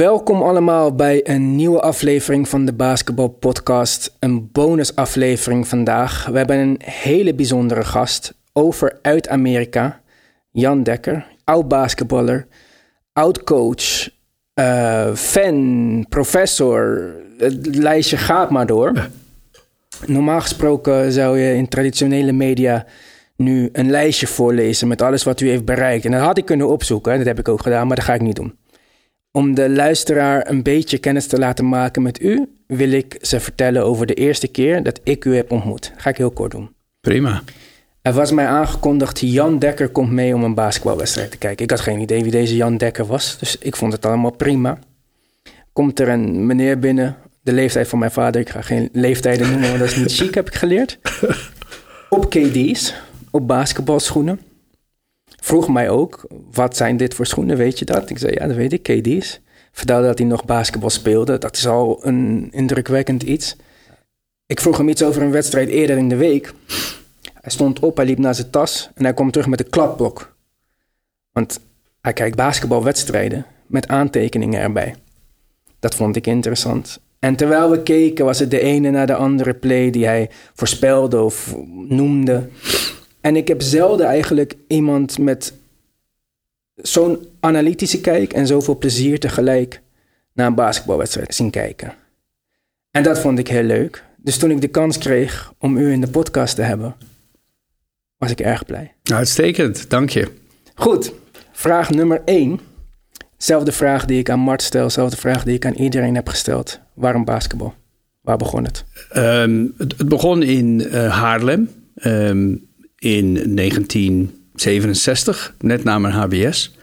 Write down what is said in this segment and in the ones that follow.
Welkom allemaal bij een nieuwe aflevering van de Basketball Podcast. Een bonusaflevering vandaag. We hebben een hele bijzondere gast over uit Amerika. Jan Dekker, oud basketballer, oud coach, uh, fan, professor. Het lijstje gaat maar door. Normaal gesproken zou je in traditionele media nu een lijstje voorlezen met alles wat u heeft bereikt. En dat had ik kunnen opzoeken, dat heb ik ook gedaan, maar dat ga ik niet doen. Om de luisteraar een beetje kennis te laten maken met u, wil ik ze vertellen over de eerste keer dat ik u heb ontmoet. Dat ga ik heel kort doen. Prima. Er was mij aangekondigd, Jan Dekker komt mee om een basketbalwedstrijd te kijken. Ik had geen idee wie deze Jan Dekker was, dus ik vond het allemaal prima. Komt er een meneer binnen, de leeftijd van mijn vader, ik ga geen leeftijden noemen, want dat is niet chic, heb ik geleerd. Op KD's, op basketbalschoenen. Vroeg mij ook, wat zijn dit voor schoenen, weet je dat? Ik zei, ja, dat weet ik, KD's. Vertelde dat hij nog basketbal speelde. Dat is al een indrukwekkend iets. Ik vroeg hem iets over een wedstrijd eerder in de week. Hij stond op, hij liep naar zijn tas en hij kwam terug met een klapblok. Want hij kijkt basketbalwedstrijden met aantekeningen erbij. Dat vond ik interessant. En terwijl we keken, was het de ene na de andere play die hij voorspelde of noemde. En ik heb zelden eigenlijk iemand met zo'n analytische kijk en zoveel plezier tegelijk naar een basketbalwedstrijd zien kijken. En dat vond ik heel leuk. Dus toen ik de kans kreeg om u in de podcast te hebben, was ik erg blij. Uitstekend, dank je. Goed, vraag nummer 1. Zelfde vraag die ik aan Mart stel, zelfde vraag die ik aan iedereen heb gesteld. Waarom basketbal? Waar begon het? Um, het, begon in uh, Haarlem um, in 1967, net na mijn HBS.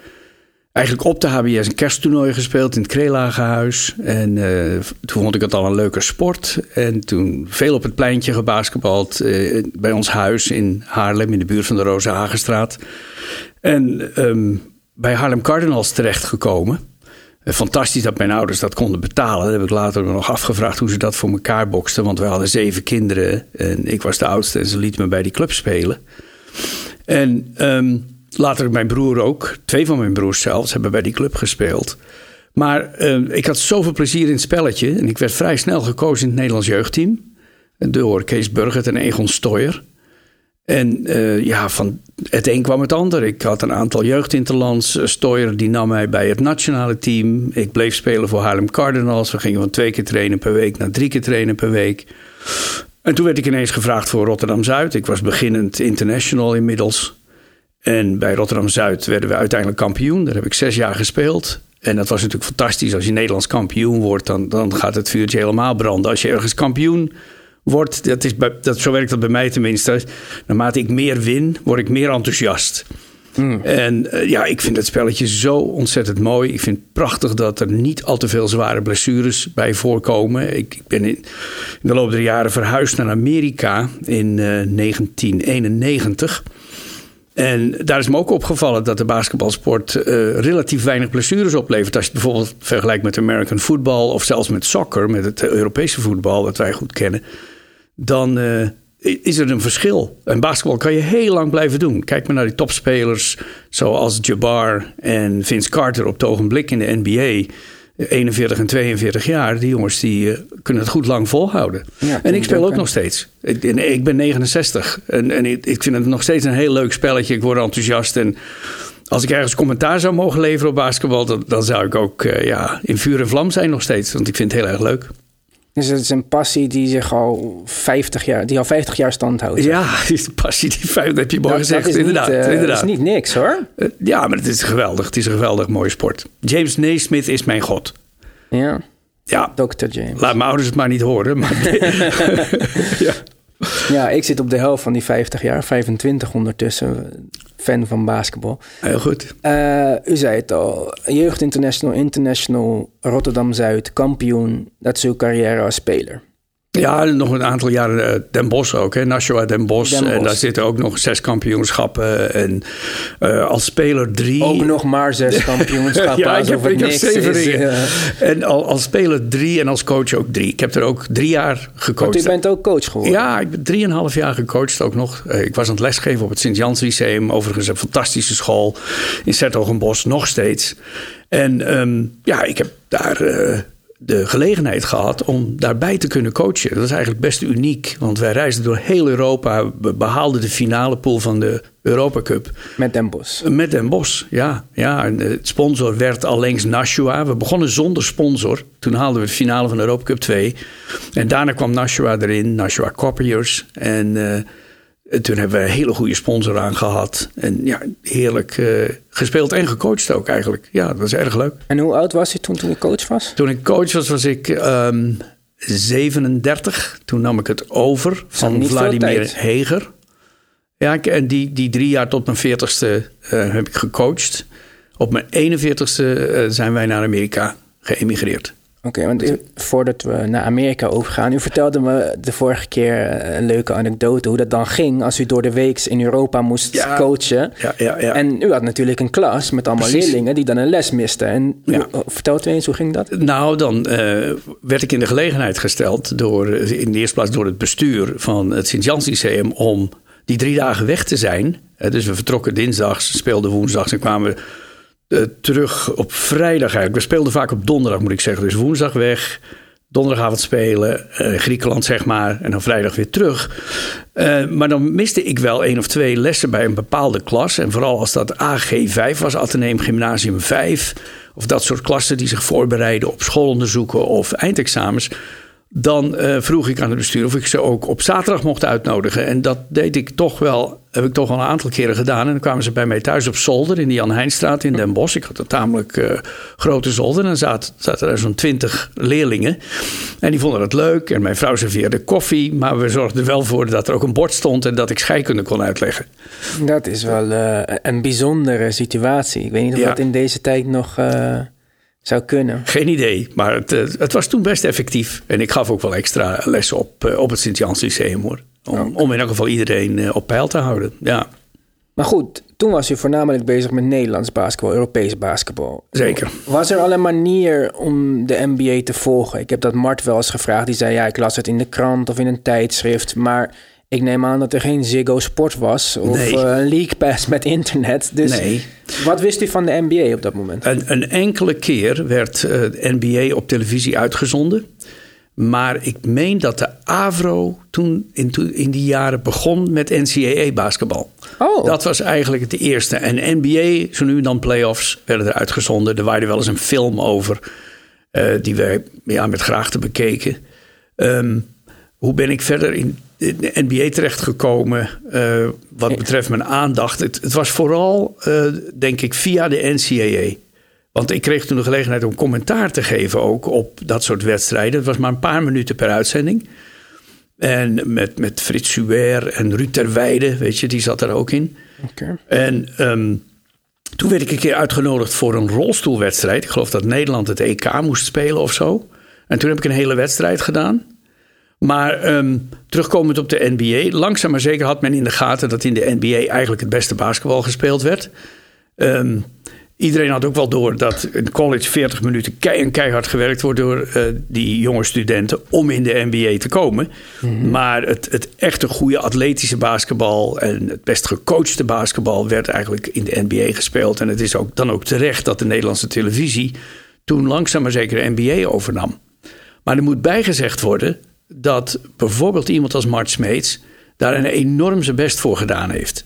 Eigenlijk op de HBS een kersttoernooi gespeeld in het Kreelagenhuis. En uh, toen vond ik het al een leuke sport. En toen veel op het pleintje gebasketbald uh, bij ons huis in Haarlem, in de buurt van de Rozenhagenstraat. En um, bij Haarlem Cardinals terechtgekomen. Eh, fantastisch dat mijn ouders dat konden betalen. Dat heb ik later nog afgevraagd hoe ze dat voor elkaar boksten. Want we hadden zeven kinderen en ik was de oudste en ze lieten me bij die club spelen. En um, later mijn broer ook, twee van mijn broers zelfs, hebben bij die club gespeeld. Maar uh, ik had zoveel plezier in het spelletje en ik werd vrij snel gekozen in het Nederlands jeugdteam. Door Kees Burgert en Egon Stoyer. En uh, ja, van het een kwam het ander. Ik had een aantal jeugdinterlands. Stoyer die nam mij bij het nationale team. Ik bleef spelen voor Haarlem Cardinals. We gingen van twee keer trainen per week naar drie keer trainen per week. En toen werd ik ineens gevraagd voor Rotterdam-Zuid. Ik was beginnend international inmiddels. En bij Rotterdam-Zuid werden we uiteindelijk kampioen. Daar heb ik zes jaar gespeeld. En dat was natuurlijk fantastisch. Als je Nederlands kampioen wordt, dan, dan gaat het vuurtje helemaal branden. Als je ergens kampioen wordt, dat is bij, dat, zo werkt dat bij mij tenminste. Naarmate ik meer win, word ik meer enthousiast. Hmm. En uh, ja, ik vind het spelletje zo ontzettend mooi. Ik vind het prachtig dat er niet al te veel zware blessures bij voorkomen. Ik, ik ben in, in, de loop der jaren verhuisd naar Amerika in uh, 1991. En daar is me ook opgevallen dat de basketbalsport uh, relatief weinig blessures oplevert. Als je het bijvoorbeeld vergelijkt met American football of zelfs met soccer, met het Europese voetbal dat wij goed kennen dan uh, is er een verschil. En basketbal kan je heel lang blijven doen. Kijk maar naar die topspelers zoals Jabbar en Vince Carter op het ogenblik in de NBA. 41 en 42 jaar, die jongens die uh, kunnen het goed lang volhouden. Ja, en ik speel ook nog steeds. Ik, ik ben 69 en, en ik, ik, vind het nog steeds een heel leuk spelletje. Ik word enthousiast en als ik ergens commentaar zou mogen leveren op basketbal, dan, dan zou ik ook uh, ja, in vuur en vlam zijn nog steeds. Want ik vind het heel erg leuk. Dus het is een passie die zich al 50 jaar, die al 50 jaar stand houdt. Ja, is een passie die 50, heb je mooi gezegd. Dat is inderdaad, niet, uh, inderdaad. Dat is niet niks hoor. Uh, ja, maar het is geweldig. Het is een geweldig mooie sport. James Naismith is mijn god. Ja. Ja. Dr. James. Laat mijn ouders het maar niet horen. Maar ja. ja, ik zit op de helft van die 50 jaar, 25 ondertussen. Fan van basketbal. Heel goed. Uh, u zei het al, Jeugd International, International, Rotterdam Zuid, kampioen. Dat is uw carrière als speler. Ja, nog een aantal jaren uh, Den Bosch ook. Hè? Nashua Den Bosch. Den Bosch. En daar zitten ook nog zes kampioenschappen. En uh, als speler drie... Ook nog maar zes kampioenschappen. ja, ik heb, ik heb zeven is. En al, als speler drie en als coach ook drie. Ik heb er ook drie jaar gecoacht. Want u bent ook coach geworden? Ja, ik ben drieënhalf jaar gecoacht ook nog. Uh, ik was aan het lesgeven op het Sint-Jans Lyceum. Overigens een fantastische school in Zertogenbos, nog steeds. En um, ja, ik heb daar de gelegenheid gehad om daarbij te kunnen coachen. Dat is eigenlijk best uniek, want wij reisden door heel Europa. We behaalden de finale pool van de Europa Cup. Met Den Bosch? Met Den Bosch, ja. ja. En het sponsor werd allengs Nashua. We begonnen zonder sponsor. Toen haalden we de finale van de Europa Cup 2. En daarna kwam Nashua erin, Nashua Copiers. En... Uh, en toen hebben we een hele goede sponsor aan gehad. En ja, heerlijk uh, gespeeld en gecoacht ook eigenlijk. Ja, dat was erg leuk. En hoe oud was je toen, toen je coach was? Toen ik coach was, was ik um, 37. Toen nam ik het over van Vladimir Heger. Ja, en die, die drie jaar tot mijn 40ste uh, heb ik gecoacht. Op mijn 41ste uh, zijn wij naar Amerika geëmigreerd. Oké, okay, want u, voordat we naar Amerika overgaan, u vertelde me de vorige keer een leuke anekdote hoe dat dan ging als u door de week in Europa moest ja, coachen. Ja, ja, ja. En u had natuurlijk een klas met allemaal Precies. leerlingen die dan een les misten. En u, vertelt u eens, hoe ging dat? Nou, dan uh, werd ik in de gelegenheid gesteld door, in de eerste plaats door het bestuur van het Sint-Jans Lyceum om die drie dagen weg te zijn. Uh, dus we vertrokken dinsdags, speelden woensdags en kwamen uh, terug op vrijdag eigenlijk. We speelden vaak op donderdag, moet ik zeggen. Dus woensdag weg, donderdagavond spelen, uh, Griekenland zeg maar, en dan vrijdag weer terug. Uh, maar dan miste ik wel één of twee lessen bij een bepaalde klas. En vooral als dat AG5 was, Atheneum Gymnasium 5, of dat soort klassen die zich voorbereiden op schoolonderzoeken of eindexamens. Dan uh, vroeg ik aan het bestuur of ik ze ook op zaterdag mocht uitnodigen. En dat deed ik toch wel, heb ik toch al een aantal keren gedaan. En dan kwamen ze bij mij thuis op zolder in de Jan Heijnstraat in Den Bosch. Ik had een tamelijk uh, grote zolder. En dan zaten, zaten er zo'n twintig leerlingen. En die vonden het leuk. En mijn vrouw serveerde koffie. Maar we zorgden wel voor dat er ook een bord stond en dat ik scheikunde kon uitleggen. Dat is wel uh, een bijzondere situatie. Ik weet niet of ja. dat in deze tijd nog zou kunnen. Geen idee, maar het, het, was toen best effectief. En ik gaf ook wel extra lessen op, op het Sint-Jans Lyceum hoor. Om, okay. om in elk geval iedereen op peil te houden. Ja. Maar goed, toen was u voornamelijk bezig met Nederlands basketbal, Europees basketbal. Zeker. Was er al een manier om de NBA te volgen? Ik heb dat Mart wel eens gevraagd. Die zei, ja, ik las het in de krant of in een tijdschrift. Maar ik neem aan dat er geen Ziggo Sport was of nee. uh, een League Pass met internet. Dus nee. wat wist u van de NBA op dat moment? Een, een enkele keer werd uh, de NBA op televisie uitgezonden. Maar ik meen dat de AVRO toen in, in die jaren begon met NCAA-basketbal. Oh. Dat was eigenlijk het eerste. En NBA, zo nu en dan playoffs, werden er uitgezonden. Er waren wel eens een film over, uh, die we ja, met graagte bekeken. Um, hoe ben ik verder in de NBA terechtgekomen uh, wat betreft mijn aandacht? Het, het was vooral, uh, denk ik, via de NCAA. Want ik kreeg toen de gelegenheid om commentaar te geven ook op dat soort wedstrijden. Het was maar een paar minuten per uitzending. En met, met Frits Suer en Ruud Terweide, weet je, die zat er ook in. Okay. En um, toen werd ik een keer uitgenodigd voor een rolstoelwedstrijd. Ik geloof dat Nederland het EK moest spelen of zo. En toen heb ik een hele wedstrijd gedaan. Maar um, terugkomend op de NBA, langzaam maar zeker had men in de gaten dat in de NBA eigenlijk het beste basketbal gespeeld werd. Um, iedereen had ook wel door dat in college 40 minuten kei en keihard gewerkt wordt door uh, die jonge studenten om in de NBA te komen. Mm-hmm. Maar het, het echte goede atletische basketbal en het best gecoachte basketbal werd eigenlijk in de NBA gespeeld. En het is ook dan ook terecht dat de Nederlandse televisie toen langzaam maar zeker de NBA overnam. Maar er moet bijgezegd worden dat bijvoorbeeld iemand als Mart Smeets daar een enorm zijn best voor gedaan heeft.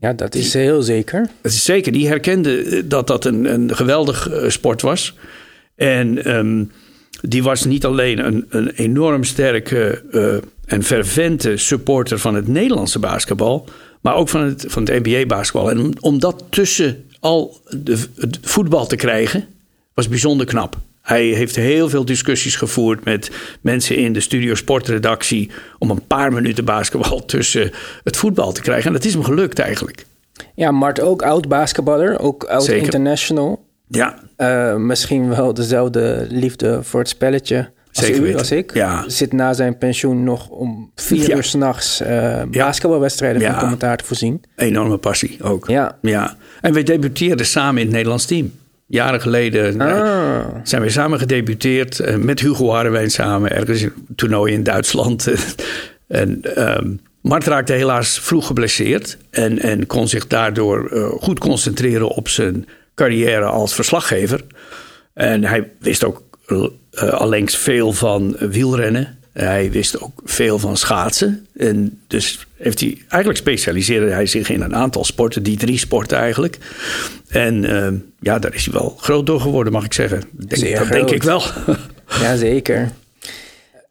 Ja, dat is die, heel zeker. Dat is zeker. Die herkende dat dat een, een geweldig uh, sport was. En um, die was niet alleen een, een enorm sterke uh, en fervente supporter van het Nederlandse basketbal, maar ook van het, van het NBA-basketbal. En om, om dat tussen al de, het voetbal te krijgen, was bijzonder knap. Hij heeft heel veel discussies gevoerd met mensen in de Studio Sportredactie om een paar minuten basketbal tussen het voetbal te krijgen. En dat is hem gelukt eigenlijk. Ja, Mart ook oud basketballer, ook oud Zeker. international. Ja. Uh, misschien wel dezelfde liefde voor het spelletje als zeker u, weten. als ik, Ja. zit na zijn pensioen nog om vier Ja. uur s'nachts uh, basketbalwedstrijden Ja. van commentaar te voorzien. Enorme passie ook. Ja. ja. En we debuteerden samen in het Nederlands team. Jaren geleden eh, Ah. zijn we samen gedebuteerd eh, met Hugo Harrewijn samen ergens in een toernooi in Duitsland. en ehm Mart raakte helaas vroeg geblesseerd en, en kon zich daardoor eh, goed concentreren op zijn carrière als verslaggever. En hij wist ook uh, allengs veel van wielrennen. Hij wist ook veel van schaatsen. En dus heeft hij, eigenlijk specialiseerde hij zich in een aantal sporten, die drie sporten eigenlijk. En uh, ja, daar is hij wel groot door geworden, mag ik zeggen. Denk, Zeer dat groot. denk ik wel. Jazeker.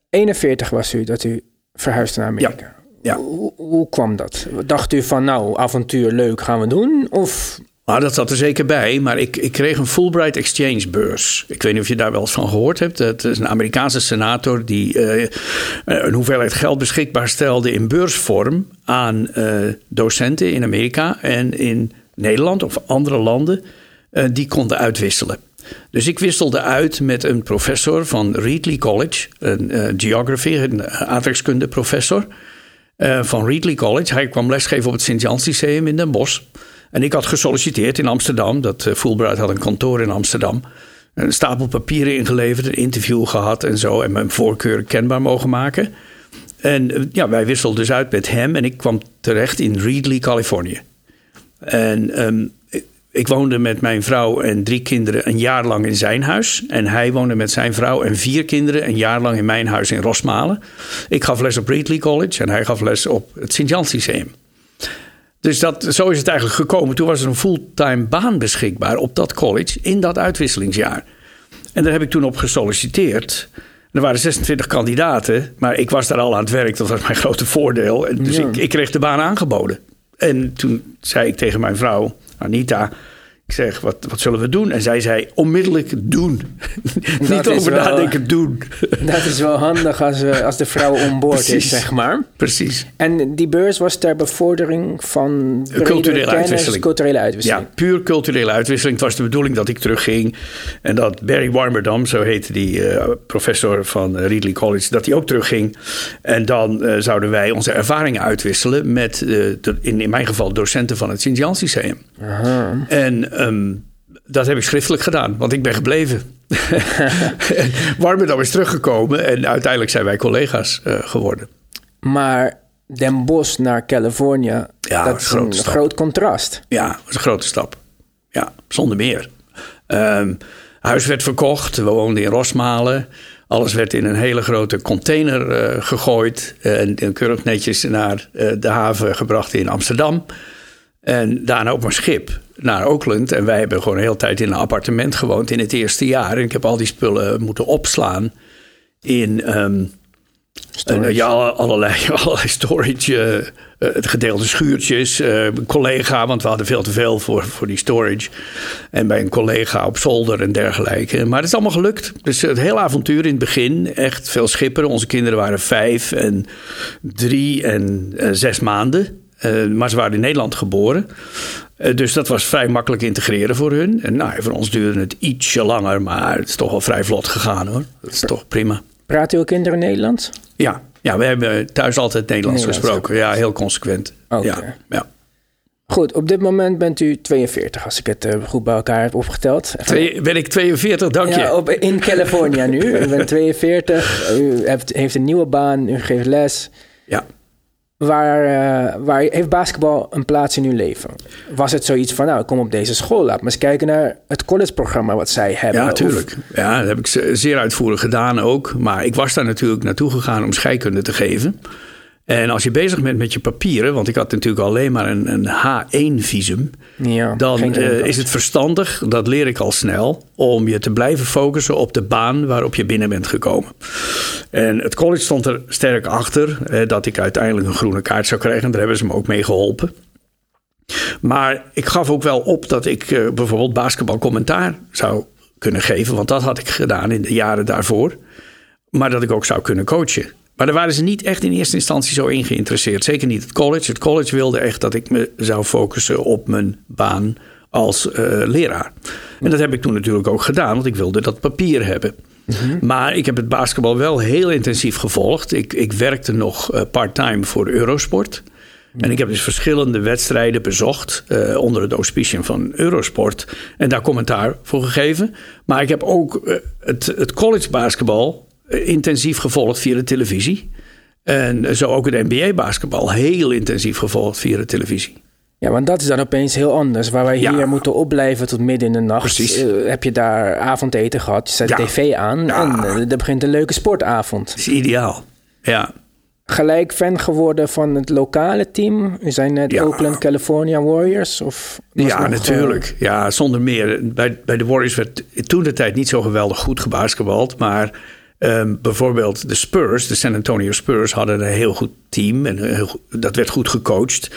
41 was u dat u verhuisde naar Amerika. Ja. Ja. Hoe, hoe kwam dat? Dacht u van nou, avontuur leuk gaan we doen? Of Nou, dat zat er zeker bij, maar ik, ik kreeg een Fulbright Exchange beurs. Ik weet niet of je daar wel eens van gehoord hebt. Het is een Amerikaanse senator die uh, een hoeveelheid geld beschikbaar stelde in beursvorm aan uh, docenten in Amerika en in Nederland of andere landen die konden uitwisselen. Dus ik wisselde uit met een professor van Reedley College, een geography, een aardrijkskunde professor van Reedley College. Hij kwam lesgeven op het Sint-Jans Lyceum in Den Bosch. En ik had gesolliciteerd in Amsterdam. Dat Fulbright had een kantoor in Amsterdam. Een stapel papieren ingeleverd, een interview gehad en zo. En mijn voorkeur kenbaar mogen maken. En ja, wij wisselden dus uit met hem. En ik kwam terecht in Reedley, Californië. En um, ik woonde met mijn vrouw en drie kinderen een jaar lang in zijn huis. En hij woonde met zijn vrouw en vier kinderen een jaar lang in mijn huis in Rosmalen. Ik gaf les op Reedley College en hij gaf les op het Sint-Jans Lyceum. Dus dat, zo is het eigenlijk gekomen. Toen was er een fulltime baan beschikbaar op dat college in dat uitwisselingsjaar. En daar heb ik toen op gesolliciteerd. Er waren 26 kandidaten, maar ik was daar al aan het werk. Dat was mijn grote voordeel. En dus Ja. ik, ik kreeg de baan aangeboden. En toen zei ik tegen mijn vrouw, Anita... Ik zeg, wat, wat zullen we doen? En zij zei, onmiddellijk doen. Niet over wel- nadenken, doen. dat is wel handig als, eh, als de vrouw onboord is, zeg maar. Precies. En die beurs was ter bevordering van culturele kennis, uitwisseling. culturele uitwisseling. Ja, puur culturele uitwisseling. Het was de bedoeling dat ik terugging. En dat Barry Warmerdam, zo heette die eh, professor van eh, Reedley College, dat hij ook terugging. En dan eh, zouden wij onze ervaringen uitwisselen met, eh, de, in, in mijn geval, docenten van het Sint-Jans Lyceum. En ehm, dat heb ik schriftelijk gedaan, want ik ben gebleven. Warmerdam is teruggekomen en uiteindelijk zijn wij collega's eh, geworden. Maar Den Bosch naar Californië, Ja, dat is een stap. groot contrast. Ja, dat was een grote stap. Ja, zonder meer. Ehm, huis werd verkocht, we woonden in Rosmalen. Alles werd in een hele grote container eh, gegooid. En, en keurig netjes naar eh, de haven gebracht in Amsterdam. En daarna op een schip naar Oakland. En wij hebben gewoon de hele tijd in een appartement gewoond in het eerste jaar. En ik heb al die spullen moeten opslaan in ehm, Storage. eh, ja, alle- allerlei, allerlei storage, eh, eh, gedeelde schuurtjes. een collega, want we hadden veel te veel voor, voor die storage. En bij een collega op zolder en dergelijke. Maar het is allemaal gelukt. Dus het hele avontuur in het begin, echt veel schipperen. Onze kinderen waren vijf en drie en zes maanden. Eh, maar ze waren in Nederland geboren. Eh, dus dat was vrij makkelijk integreren voor hun. En nou, voor ons duurde het ietsje langer, maar het is toch wel vrij vlot gegaan hoor. Dat is toch prima. Praten uw kinderen Nederlands? Ja, ja, we hebben thuis altijd Nederlands, Nederlands, gesproken. Ja, heel consequent. Oké. Ja, ja. Goed, op dit moment bent u 42, als ik het eh, goed bij elkaar heb opgeteld. Twee, ben ik 42, dank je. Ja, op, in California nu. U bent 42, u hebt, heeft een nieuwe baan, u geeft les. Ja. Waar, eh, waar heeft basketbal een plaats in uw leven? Was het zoiets van, nou, ik kom op deze school, laat me eens kijken naar het collegeprogramma wat zij hebben? Ja, Of- natuurlijk. Ja, dat heb ik ze- zeer uitvoerig gedaan ook. Maar ik was daar natuurlijk naartoe gegaan om scheikunde te geven. En als je bezig bent met je papieren, want ik had natuurlijk alleen maar een, een H1-visum, ja, dan eh, is het verstandig, dat leer ik al snel, om je te blijven focussen op de baan waarop je binnen bent gekomen. En het college stond er sterk achter eh, dat ik uiteindelijk een groene kaart zou krijgen. Daar hebben ze me ook mee geholpen. Maar ik gaf ook wel op dat ik eh, bijvoorbeeld basketbalcommentaar zou kunnen geven. Want dat had ik gedaan in de jaren daarvoor. Maar dat ik ook zou kunnen coachen. Maar daar waren ze niet echt in eerste instantie zo in geïnteresseerd. Zeker niet het college. Het college wilde echt dat ik me zou focussen op mijn baan als eh, leraar. En dat heb ik toen natuurlijk ook gedaan, want ik wilde dat papier hebben. Maar ik heb het basketbal wel heel intensief gevolgd. Ik, ik werkte nog uh, part-time voor Eurosport. En ik heb dus verschillende wedstrijden bezocht uh, onder het auspiciën van Eurosport. En daar commentaar voor gegeven. Maar ik heb ook het, het college basketbal intensief gevolgd via de televisie. En zo ook het NBA basketbal heel intensief gevolgd via de televisie. Ja, want dat is dan opeens heel anders. Waar wij Ja. hier moeten opblijven tot midden in de nacht. Precies. eh, heb je daar avondeten gehad, je zet Ja. tv aan Ja. en eh, er begint een leuke sportavond. Dat is ideaal. Ja. Gelijk fan geworden van het lokale team. U zijn net. Oakland California Warriors? Of Ja, nog, natuurlijk. Ja, zonder meer. Bij, bij de Warriors werd toen de tijd niet zo geweldig goed gebasketbald. Maar ehm, bijvoorbeeld de Spurs, de San Antonio Spurs, hadden een heel goed team. En dat werd goed gecoached.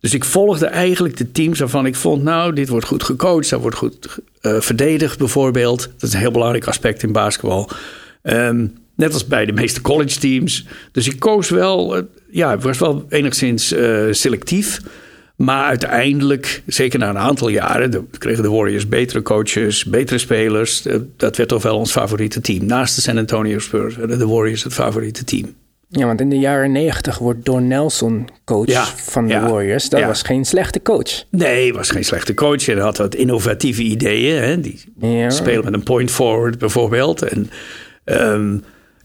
Dus ik volgde eigenlijk de teams waarvan ik vond... nou, dit wordt goed gecoacht, dat wordt goed eh, verdedigd bijvoorbeeld. Dat is een heel belangrijk aspect in basketbal. Ehm, net als bij de meeste college teams. Dus ik koos wel... eh, ja, ik was wel enigszins eh, selectief... Maar uiteindelijk, zeker na een aantal jaren, de- kregen de Warriors betere coaches, betere spelers. Eh, Dat werd toch wel ons favoriete team. Naast de San Antonio Spurs werden de Warriors het favoriete team. Ja, want in de jaren negentig wordt Don Nelson coach Ja, van de ja, Warriors. Dat ja. was geen slechte coach. Nee, was geen slechte coach. Hij had wat innovatieve ideeën. Hè? Die spelen met een point forward bijvoorbeeld. En ehm,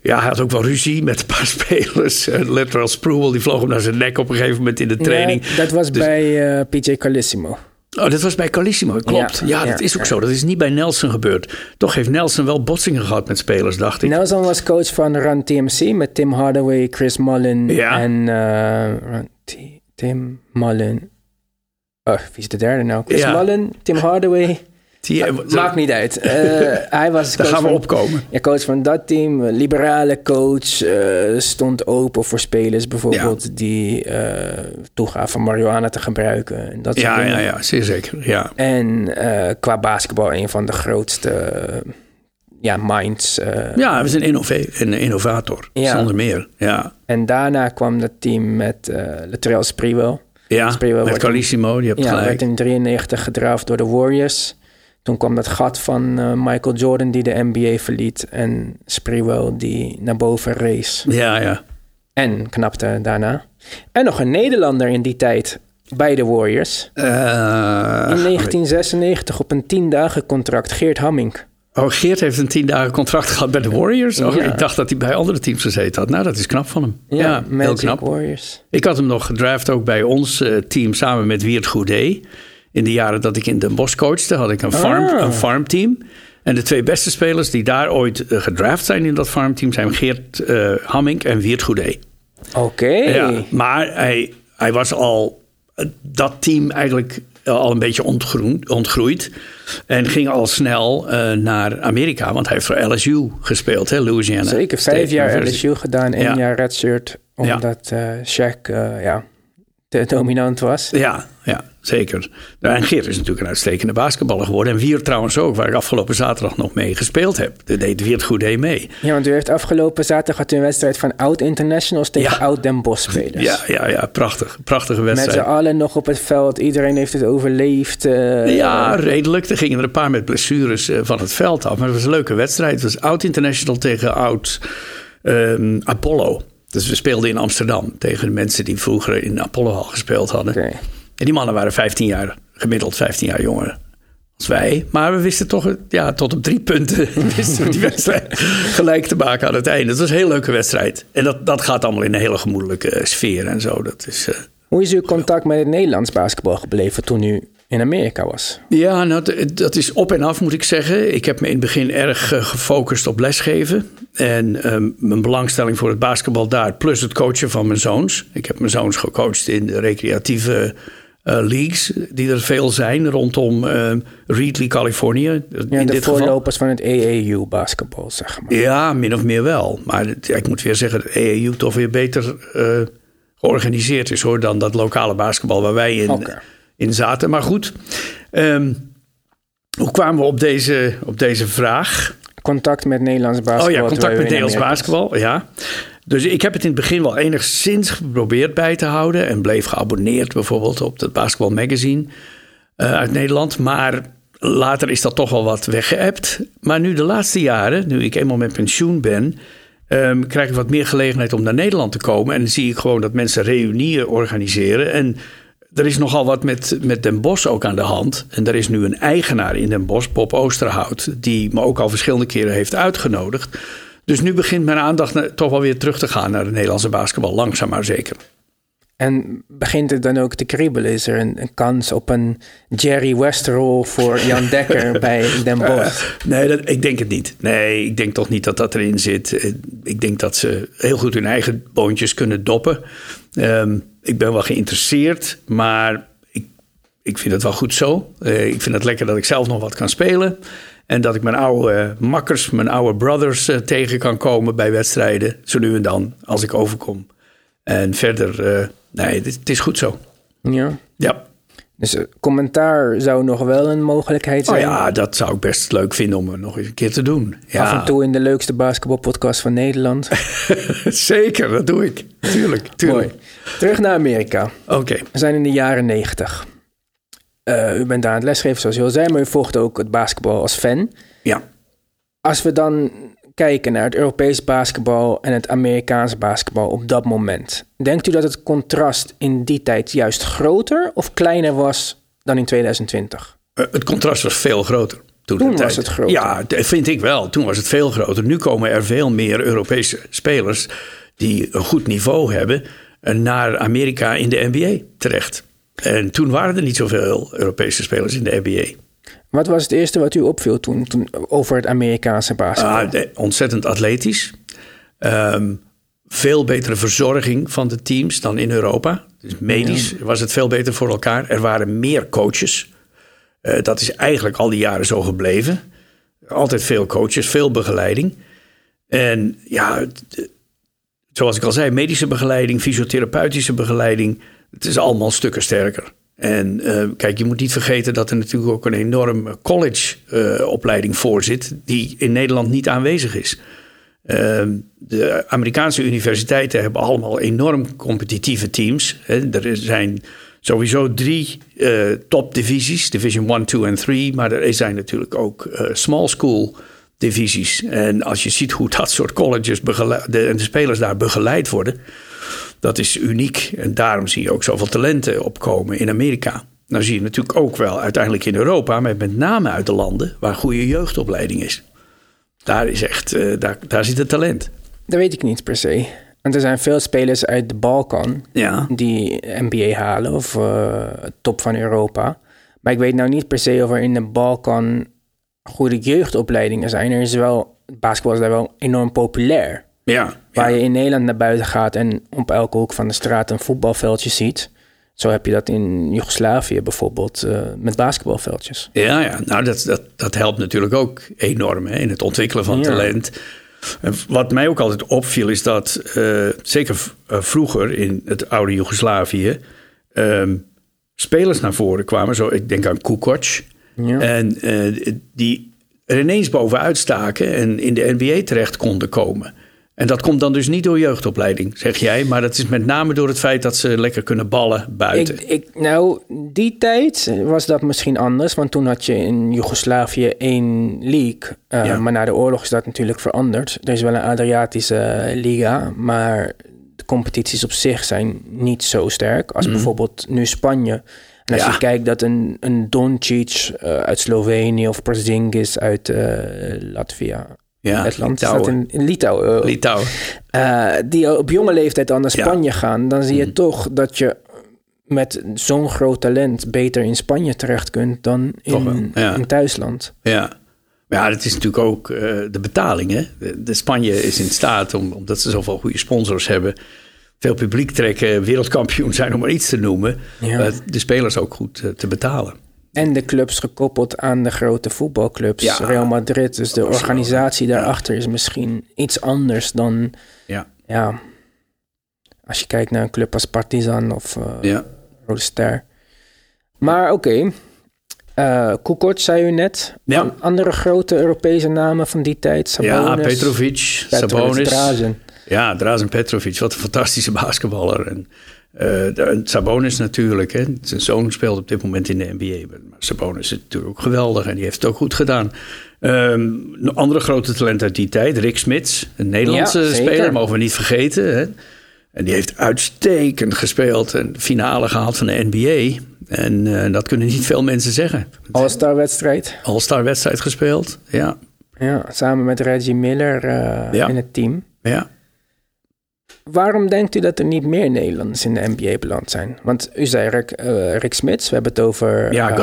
ja, hij had ook wel ruzie met een paar spelers. Uh, Lateral die vloog hem naar zijn nek op een gegeven moment in de training. Ja, dat was Dus- bij eh, PJ Carlissimo. Oh, dat was bij Carlissimo, klopt. Ja, Ja, ja, dat is ook ja. zo. Dat is niet bij Nelson gebeurd. Toch heeft Nelson wel botsingen gehad met spelers, dacht ik. Nelson was coach van Run TMC met Tim Hardaway, Chris Mullen Ja. en eh, Run T- Tim Mullen. Oh, wie is de derde nou? Chris. Mullen, Tim Hardaway. Die, Maakt niet uit. Eh, hij was Daar coach gaan we van- opkomen. Ja, coach van dat team, liberale coach, eh, stond open voor spelers bijvoorbeeld die eh toegaven marihuana te gebruiken. En dat Ja, ja, ja, zeer zeker. Ja. En qua basketbal een van de grootste ja, minds. ja, hij was een, innova- een innovator, Ja. zonder meer. Ja, En daarna kwam dat team met Latrell Sprewell. ja Sprewell met Carlissimo, je hebt Ja, gelijk. werd in 93 gedraafd door de Warriors. Toen kwam dat gat van eh, Michael Jordan die de NBA verliet. En Sprewell die naar boven race. Ja, ja. En knapte daarna. En nog een Nederlander in die tijd bij de Warriors. Eh, In 1996 op een 10 dagen contract Geert Hamming. oh, Geert heeft een tien dagen contract gehad bij de Warriors. Oh, Ja. Ik dacht dat hij bij andere teams gezeten had. Nou, dat is knap van hem. Ja, heel Magic knap. Warriors. Ik had hem nog gedraft ook bij ons eh, team samen met Wiert Goedé. In de jaren dat ik in Den Bosch coachte, had ik een, farm, Ah. een farmteam. En de twee beste spelers die daar ooit eh, gedraft zijn in dat farmteam... zijn Geert eh Hamming en Wiert Goedé. Oké. Ja, maar hij, hij was al eh, dat team eigenlijk al een beetje ontgroen- ontgroeid. En ging al snel naar Amerika, want hij heeft voor LSU gespeeld, hè, Louisiana. Zeker, State vijf jaar University. LSU gedaan, één Ja. jaar redshirt. Ja. Omdat eh Shaq ja, te dominant was. Ja, ja, zeker. Nou, En Geert is natuurlijk een uitstekende basketballer geworden. En Wiert trouwens ook, waar ik afgelopen zaterdag nog mee gespeeld heb. Daar deed Wiert goed mee. Ja, want u heeft afgelopen zaterdag had u een wedstrijd van oud-internationals tegen Ja. oud-Den Bosch spelers. Ja, ja, ja, prachtig. Prachtige Met z'n wedstrijd. allen nog op het veld. Iedereen heeft het overleefd. eh, Ja, redelijk. Er gingen er een paar met blessures eh, van het veld af. Maar het was een leuke wedstrijd. Het was oud-international tegen oud ehm, Apollo. Dus we speelden in Amsterdam tegen de mensen die vroeger in Apollo al gespeeld hadden. En die mannen waren 15 jaar, gemiddeld 15 jaar jonger als wij. Maar we wisten toch, ja, tot op drie punten wisten we die wedstrijd gelijk te maken aan het einde. Het was een hele leuke wedstrijd. En dat, dat gaat allemaal in een hele gemoedelijke eh, sfeer en zo. Dat is, eh, Hoe is uw contact met het Nederlands basketbal gebleven toen u in Amerika was? Ja, nou, dat is op en af moet ik zeggen. Ik heb me in het begin erg eh, gefocust op lesgeven. En ehm, mijn belangstelling voor het basketbal daar, plus het coachen van mijn zoons. Ik heb mijn zoons gecoacht in de recreatieve leagues, die er veel zijn rondom ehm Reedley, Californië. Ja, in de dit geval. voorlopers van het AAU basketbal, zeg maar. Ja, min of meer wel. Maar het- ik moet weer zeggen dat EAU toch weer beter eh, georganiseerd is hoor, dan dat lokale basketbal waar wij in, in zaten. Maar goed, ehm, hoe kwamen we op deze, op deze vraag? Contact met Nederlands basketbal. oh ja, contact met Nederlands basketbal, ja. Dus ik heb het in het begin wel enigszins geprobeerd bij te houden. En bleef geabonneerd bijvoorbeeld op het Basketbal Magazine eh, uit Nederland. Maar later is dat toch wel wat weggeëpt. Maar nu de laatste jaren, nu ik eenmaal met pensioen ben, ehm, krijg ik wat meer gelegenheid om naar Nederland te komen. En dan zie ik gewoon dat mensen reunieën organiseren. En er is nogal wat met, met Den Bosch ook aan de hand. En er is nu een eigenaar in Den Bosch, Bob Oosterhout, die me ook al verschillende keren heeft uitgenodigd. Dus nu begint mijn aandacht toch wel weer terug te gaan naar de Nederlandse basketbal, langzaam maar zeker. En begint het dan ook te kriebelen? Is er een, een kans op een Jerry Westerol voor Jan Dekker bij Den Bosch? nee, dat, ik denk het niet. Nee, ik denk toch niet dat dat erin zit. Eh, ik denk dat ze heel goed hun eigen boontjes kunnen doppen. Um, ik ben wel geïnteresseerd, maar ik, ik vind het wel goed zo. Uh, ik vind het lekker dat ik zelf nog wat kan spelen. En dat ik mijn oude makkers, mijn oude brothers uh, tegen kan komen bij wedstrijden. Zo nu en dan, als ik overkom. En verder, uh, nee, het, is goed zo. Ja. Ja. Dus commentaar zou nog wel een mogelijkheid zijn? Oh ja, dat zou ik best leuk vinden om het nog eens een keer te doen. Ja. Af en toe in de leukste basketbalpodcast van Nederland. Zeker, dat doe ik. Tuurlijk, tuurlijk. Mooi. Terug naar Amerika. Oké. We zijn in de jaren negentig. Uh, u bent daar aan het lesgeven, zoals u al zei, maar u volgt ook het basketbal als fan. Ja. Als we dan kijken naar het Europees basketbal en het Amerikaanse basketbal op dat moment, denkt u dat het contrast in die tijd juist groter of kleiner was dan in 2020? Uh, het contrast was veel groter. Toen, toen was het groter. Ja, vind ik wel. Toen was het veel groter. Nu komen er veel meer Europese spelers die een goed niveau hebben naar Amerika in de NBA terecht. En toen waren er niet zoveel Europese spelers in de NBA. Wat was het eerste wat u opviel toen, toen over het Amerikaanse basketbal? Ah, ontzettend atletisch. Um, veel betere verzorging van de teams dan in Europa. Dus medisch was het veel beter voor elkaar. Er waren meer coaches. Uh, dat is eigenlijk al die jaren zo gebleven. Altijd veel coaches, veel begeleiding. En ja, zoals ik al zei, medische begeleiding, fysiotherapeutische begeleiding. Het is allemaal stukken sterker. En uh, kijk, je moet niet vergeten dat er natuurlijk ook een enorm college-opleiding uh, voor zit, die in Nederland niet aanwezig is. Uh, de Amerikaanse universiteiten hebben allemaal enorm competitieve teams. Hè. Er zijn sowieso drie topdivisies, Division 1, 2 en 3, maar er zijn natuurlijk ook small school divisies. En als je ziet hoe dat soort colleges de, de spelers daar begeleid worden, dat is uniek. En daarom zie je ook zoveel talenten opkomen in Amerika. Nou zie je natuurlijk ook wel uiteindelijk in Europa, maar met name uit de landen waar goede jeugdopleiding is. Daar is echt, uh, daar, daar zit het talent. Dat weet ik niet per se. Want er zijn veel spelers uit de Balkan ja. die NBA halen of uh, top van Europa. Maar ik weet nou niet per se of er in de Balkan goede jeugdopleidingen zijn. Er is wel, basketbal is daar wel enorm populair. Ja, Waar je in Nederland naar buiten gaat en op elke hoek van de straat een voetbalveldje ziet. Zo heb je dat in Joegoslavië bijvoorbeeld uh, met basketbalveldjes. Ja, ja. nou dat, dat, dat helpt natuurlijk ook enorm hè, in het ontwikkelen van ja. talent. En wat mij ook altijd opviel is dat, uh, zeker uh, vroeger in het oude Joegoslavië, um, spelers naar voren kwamen. Zo, ik denk aan Kukoc. Ja. En die er ineens bovenuit staken en in de NBA terecht konden komen. En dat komt dan dus niet door jeugdopleiding, zeg jij. Maar dat is met name door het feit dat ze lekker kunnen ballen buiten. Ik, ik, nou, die tijd was dat misschien anders. Want toen had je in Joegoslavië één league. Uh, ja. Maar na de oorlog is dat natuurlijk veranderd. Er is wel een Adriatische liga. Maar de competities op zich zijn niet zo sterk. Als mm. bijvoorbeeld nu Spanje. En als ja. je kijkt dat een, een Doncic uh, uit Slovenië of Porzingis uit uh, Latvia ja, het land staat in, in Litouwen. Litouwen. Uh, die op jonge leeftijd al naar Spanje ja. gaan, dan zie je mm. toch dat je met zo'n groot talent beter in Spanje terecht kunt dan in, ja. in thuisland. Ja. Ja, dat is natuurlijk ook uh, de betaling. Hè? De, de, Spanje is in staat, om, omdat ze zoveel goede sponsors hebben, veel publiek trekken, wereldkampioen zijn om maar iets te noemen, ja. de spelers ook goed te betalen. En de clubs gekoppeld aan de grote voetbalclubs. Ja. Real Madrid. Dus de organisatie daarachter is misschien iets anders dan. Ja. ja als je kijkt naar een club als Partizan of uh, ja. Rode Ster. Maar oké. Okay. Uh, Kukoc zei u net. Ja. Andere grote Europese namen van die tijd. Sabonis, ja, Petrovic, Petrovic Sabonis. Drazen. Ja, Drazen Petrovic. Wat een fantastische basketballer. En Uh, Sabonis natuurlijk. Hè. Zijn zoon speelt op dit moment in de NBA. Maar Sabonis is natuurlijk ook geweldig en die heeft het ook goed gedaan. Um, een andere grote talent uit die tijd, Rick Smits. Een Nederlandse speler, mogen we niet vergeten. Hè. En die heeft uitstekend gespeeld en de finale gehaald van de NBA. En uh, dat kunnen niet veel mensen zeggen. All-star wedstrijd. All-star wedstrijd gespeeld, ja. Ja, samen met Reggie Miller uh, ja. in het team. Ja. Waarom denkt u dat er niet meer Nederlanders in de NBA beland zijn? Want u zei Rick, uh, Rick Smits, we hebben het over. Ja, uh,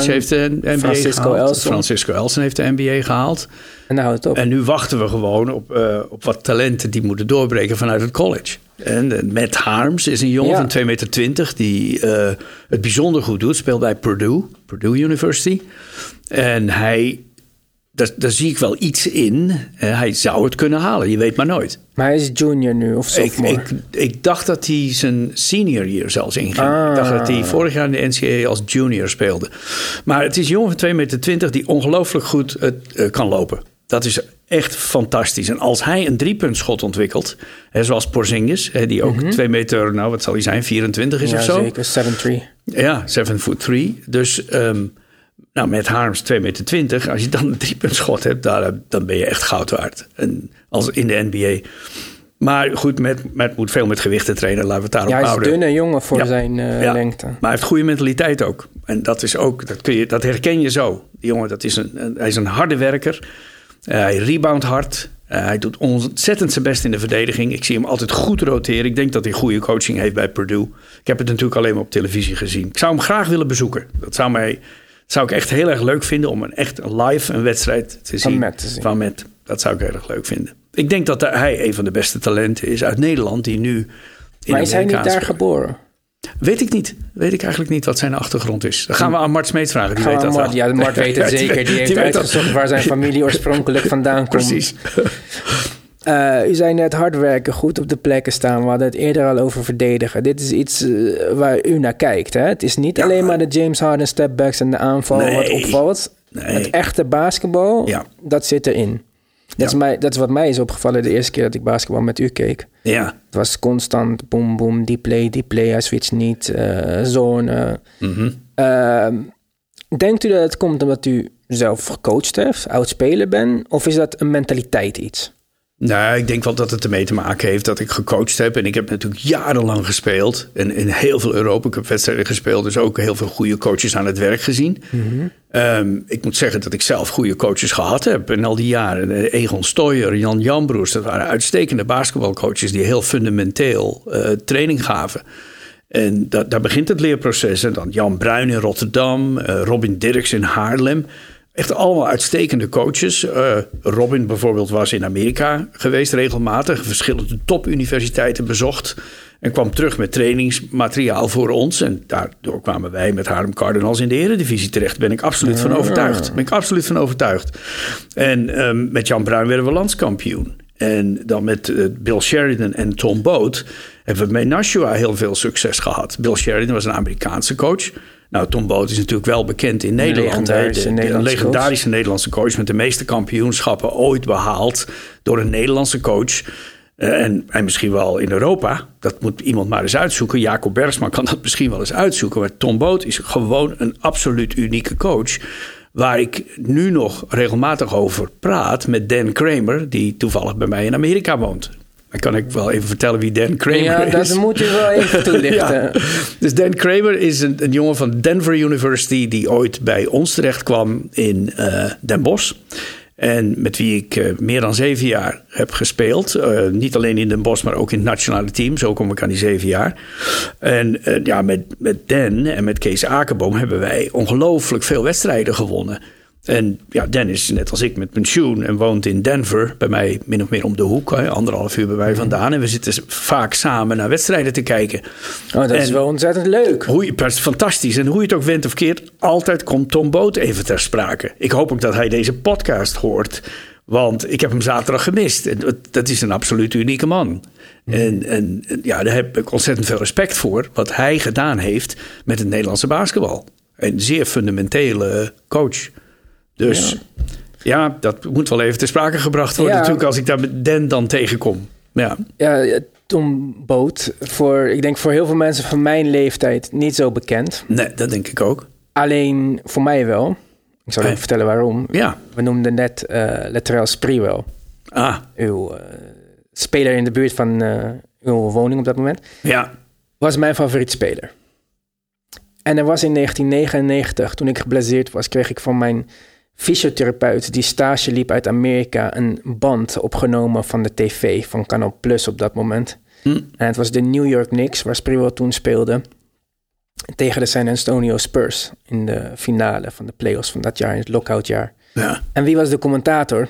heeft de NBA Francisco gehaald. Elson. Francisco Elson heeft de NBA gehaald. En houdt het op. En nu wachten we gewoon op, uh, op wat talenten die moeten doorbreken vanuit het college. En Matt Harms is een jongen ja. van 2,20 meter die het bijzonder goed doet. Speelt bij Purdue, Purdue University. En hij daar, daar, zie ik wel iets in. hij zou het kunnen halen, je weet maar nooit. Maar hij is junior nu of sophomore? Ik, ik, ik dacht dat hij zijn senior year zelfs inging. Ah. Ik dacht dat hij vorig jaar in de NCAA als junior speelde. Maar het is een jongen van 2,20 meter die ongelooflijk goed uh, kan lopen. Dat is echt fantastisch. En als hij een driepuntschot ontwikkelt, hè, zoals Porzingis, hè, die ook mm 2 meter, nou wat zal hij zijn, 24 is ja, of zo? zeker, 7-3. Ja, 7 foot 3. Dus... Um, nou, met Harms 2,20 meter, als je dan een driepuntschot hebt, daar, dan ben je echt goud waard. En als in de NBA. Maar goed, met, met moet veel met gewichten trainen, laten we het daarop ja, hij houden. Hij is dunne jongen voor zijn uh, ja. lengte. Maar hij heeft goede mentaliteit ook. En dat is ook, dat, kun je, dat herken je zo. Die jongen, dat is een, een hij is een harde werker. Uh, hij rebound hard. Uh, hij doet ontzettend zijn best in de verdediging. Ik zie hem altijd goed roteren. Ik denk dat hij goede coaching heeft bij Purdue. Ik heb het natuurlijk alleen maar op televisie gezien. Ik zou hem graag willen bezoeken. Dat zou mij zou ik echt heel erg leuk vinden om een echt live een wedstrijd te zien. Van Met. Te zien. Van Met. Dat zou ik heel erg leuk vinden. Ik denk dat hij een van de beste talenten is uit Nederland die nu. In maar is hij niet daar geboren? Weet ik niet. Weet ik eigenlijk niet wat zijn achtergrond is. Dan gaan we aan Mart Smeet vragen. Die weet dat Mart, Ja, Mart weet het zeker. Die, die heeft uitgezocht waar zijn familie oorspronkelijk vandaan komt. Precies. Uh, u zei net hard werken, goed op de plekken staan. We hadden het eerder al over verdedigen. Dit is iets uh, waar u naar kijkt. Hè? Het is niet ja, alleen maar de James Harden stepbacks en de aanval nee, wat opvalt. Nee. Het echte basketbal, ja. dat zit erin. Dat, is mij, dat is wat mij is opgevallen de eerste keer dat ik basketbal met u keek. Ja. Het was constant boom, boom, die play, die play. Hij switcht niet, uh, zone. Mm -hmm. denkt u dat het komt omdat u zelf gecoacht heeft, oud speler bent? Of is dat een mentaliteit iets? Nou, ik denk wel dat het ermee te maken heeft dat ik gecoacht heb. En ik heb natuurlijk jarenlang gespeeld. En in heel veel Europa Cup wedstrijden gespeeld. Dus ook heel veel goede coaches aan het werk gezien. Mm -hmm. um, ik moet zeggen dat ik zelf goede coaches gehad heb in al die jaren. Egon Stoyer, Jan Janbroers. Dat waren uitstekende basketbalcoaches die heel fundamenteel uh, training gaven. En dat, daar begint het leerproces. En dan Jan Bruin in Rotterdam, uh, Robin Dirks in Haarlem. Echt allemaal uitstekende coaches. Uh, Robin bijvoorbeeld was in Amerika geweest regelmatig. Verschillende topuniversiteiten bezocht. En kwam terug met trainingsmateriaal voor ons. En daardoor kwamen wij met Haarlem Cardinals in de eredivisie terecht. Ben ik absoluut van overtuigd. Ben ik absoluut van overtuigd. En um, met Jan Bruin werden we landskampioen. En dan met uh, Bill Sheridan en Tom Boot hebben we met Nashua heel veel succes gehad. Bill Sheridan was een Amerikaanse coach. Nou, Tom Boot is natuurlijk wel bekend in Nederland. Een legendarische, de, de, de legendarische coach. Nederlandse coach met de meeste kampioenschappen ooit behaald door een Nederlandse coach. Uh, en, en misschien wel in Europa. Dat moet iemand maar eens uitzoeken. Jacob Bergsman kan dat misschien wel eens uitzoeken. Maar Tom Boot is gewoon een absoluut unieke coach. Waar ik nu nog regelmatig over praat met Dan Kramer, die toevallig bij mij in Amerika woont. Dan kan ik wel even vertellen wie Dan Kramer ja, is. Ja, dat moet je wel even toelichten. ja. Dus Dan Kramer is een, een, jongen van Denver University... die ooit bij ons terecht kwam in uh, Den Bosch. En met wie ik uh, meer dan zeven jaar heb gespeeld. Uh, niet alleen in Den Bosch, maar ook in het nationale team. Zo kom ik aan die zeven jaar. En ja, met, met Dan en met Kees Akerboom hebben wij ongelooflijk veel wedstrijden gewonnen. En ja, Dennis, net als ik, met pensioen en woont in Denver. Bij mij min of meer om de hoek, hè, anderhalf uur bij mij vandaan. En we zitten vaak samen naar wedstrijden te kijken. Oh, dat en is wel ontzettend leuk. Hoe je, fantastisch. En hoe je het ook went of keert, altijd komt Tom Boot even ter sprake. Ik hoop ook dat hij deze podcast hoort. Want ik heb hem zaterdag gemist. En dat is een absoluut unieke man. En, en ja, daar heb ik ontzettend veel respect voor. Wat hij gedaan heeft met het Nederlandse basketbal. Een zeer fundamentele coach. Dus ja. ja. dat moet wel even ter sprake gebracht worden. Ja. Natuurlijk als ik daar met Den dan tegenkom. Ja, ja Tom Boot. Voor, ik denk voor heel veel mensen van mijn leeftijd niet zo bekend. Nee, dat denk ik ook. Alleen voor mij wel. Ik zal even vertellen waarom. Ja. We noemden net uh, Latrell Sprewell. Ah. Uw uh, speler in de buurt van uh, uw woning op dat moment. Ja. Was mijn favoriet speler. En er was in 1999, toen ik geblesseerd was, kreeg ik van mijn fysiotherapeut die stage liep uit Amerika een band opgenomen van de tv van Canal Plus op dat moment. Hm. En het was de New York Knicks, waar Sprewell toen speelde, tegen de San Antonio Spurs in de finale van de playoffs van dat jaar, in het lockoutjaar. Ja. En wie was de commentator?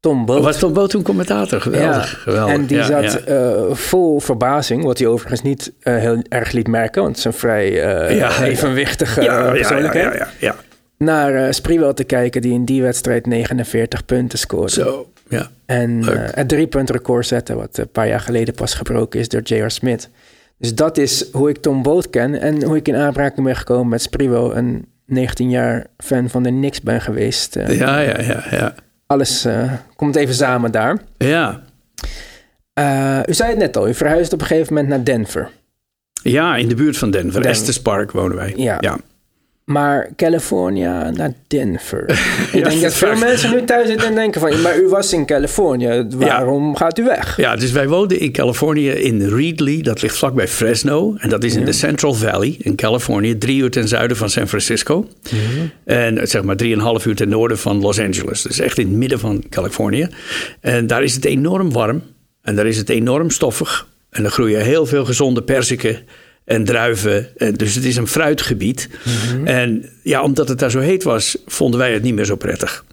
Tom Boot. Was Tom Boot toen commentator? Geweldig. Ja. geweldig. En die Ja, zat ja. eh, vol verbazing, wat hij overigens niet eh, heel erg liet merken, want het is een vrij ja. evenwichtige persoonlijkheid. ja, ja, ja. Naar eh Sprewell te kijken, die in die wedstrijd 49 punten scoorde. Zo, ja. En eh, het drie-punt record zetten, wat een paar jaar geleden pas gebroken is door J.R. Smith. Dus dat is hoe ik Tom Boot ken en hoe ik in aanraking ben gekomen met Sprewell, een 19 jaar fan van de Knicks ben geweest. Eh, Ja, ja, ja, ja. Alles eh, komt even samen daar. Ja, Eh, u zei het net al, u verhuisde op een gegeven moment naar Denver. ja in de buurt van Denver. Denver. Estes Park wonen wij. Ja. ja. Maar California naar Denver. ik Ja, denk dat veel mensen nu thuis zitten en denken van... maar u was in Californië, waarom gaat u weg? Ja, dus wij woonden in Californië in Reedley. Dat ligt vlakbij Fresno. En dat is in de Central Valley in Californië. Drie uur ten zuiden van San Francisco. En eh, zeg maar drieënhalf uur ten noorden van Los Angeles. Dus echt in het midden van Californië. En daar is het enorm warm. En daar is het enorm stoffig. En er groeien heel veel gezonde perziken en druiven. En dus het is een fruitgebied. En ja, omdat het daar zo heet was, vonden wij het niet meer zo prettig.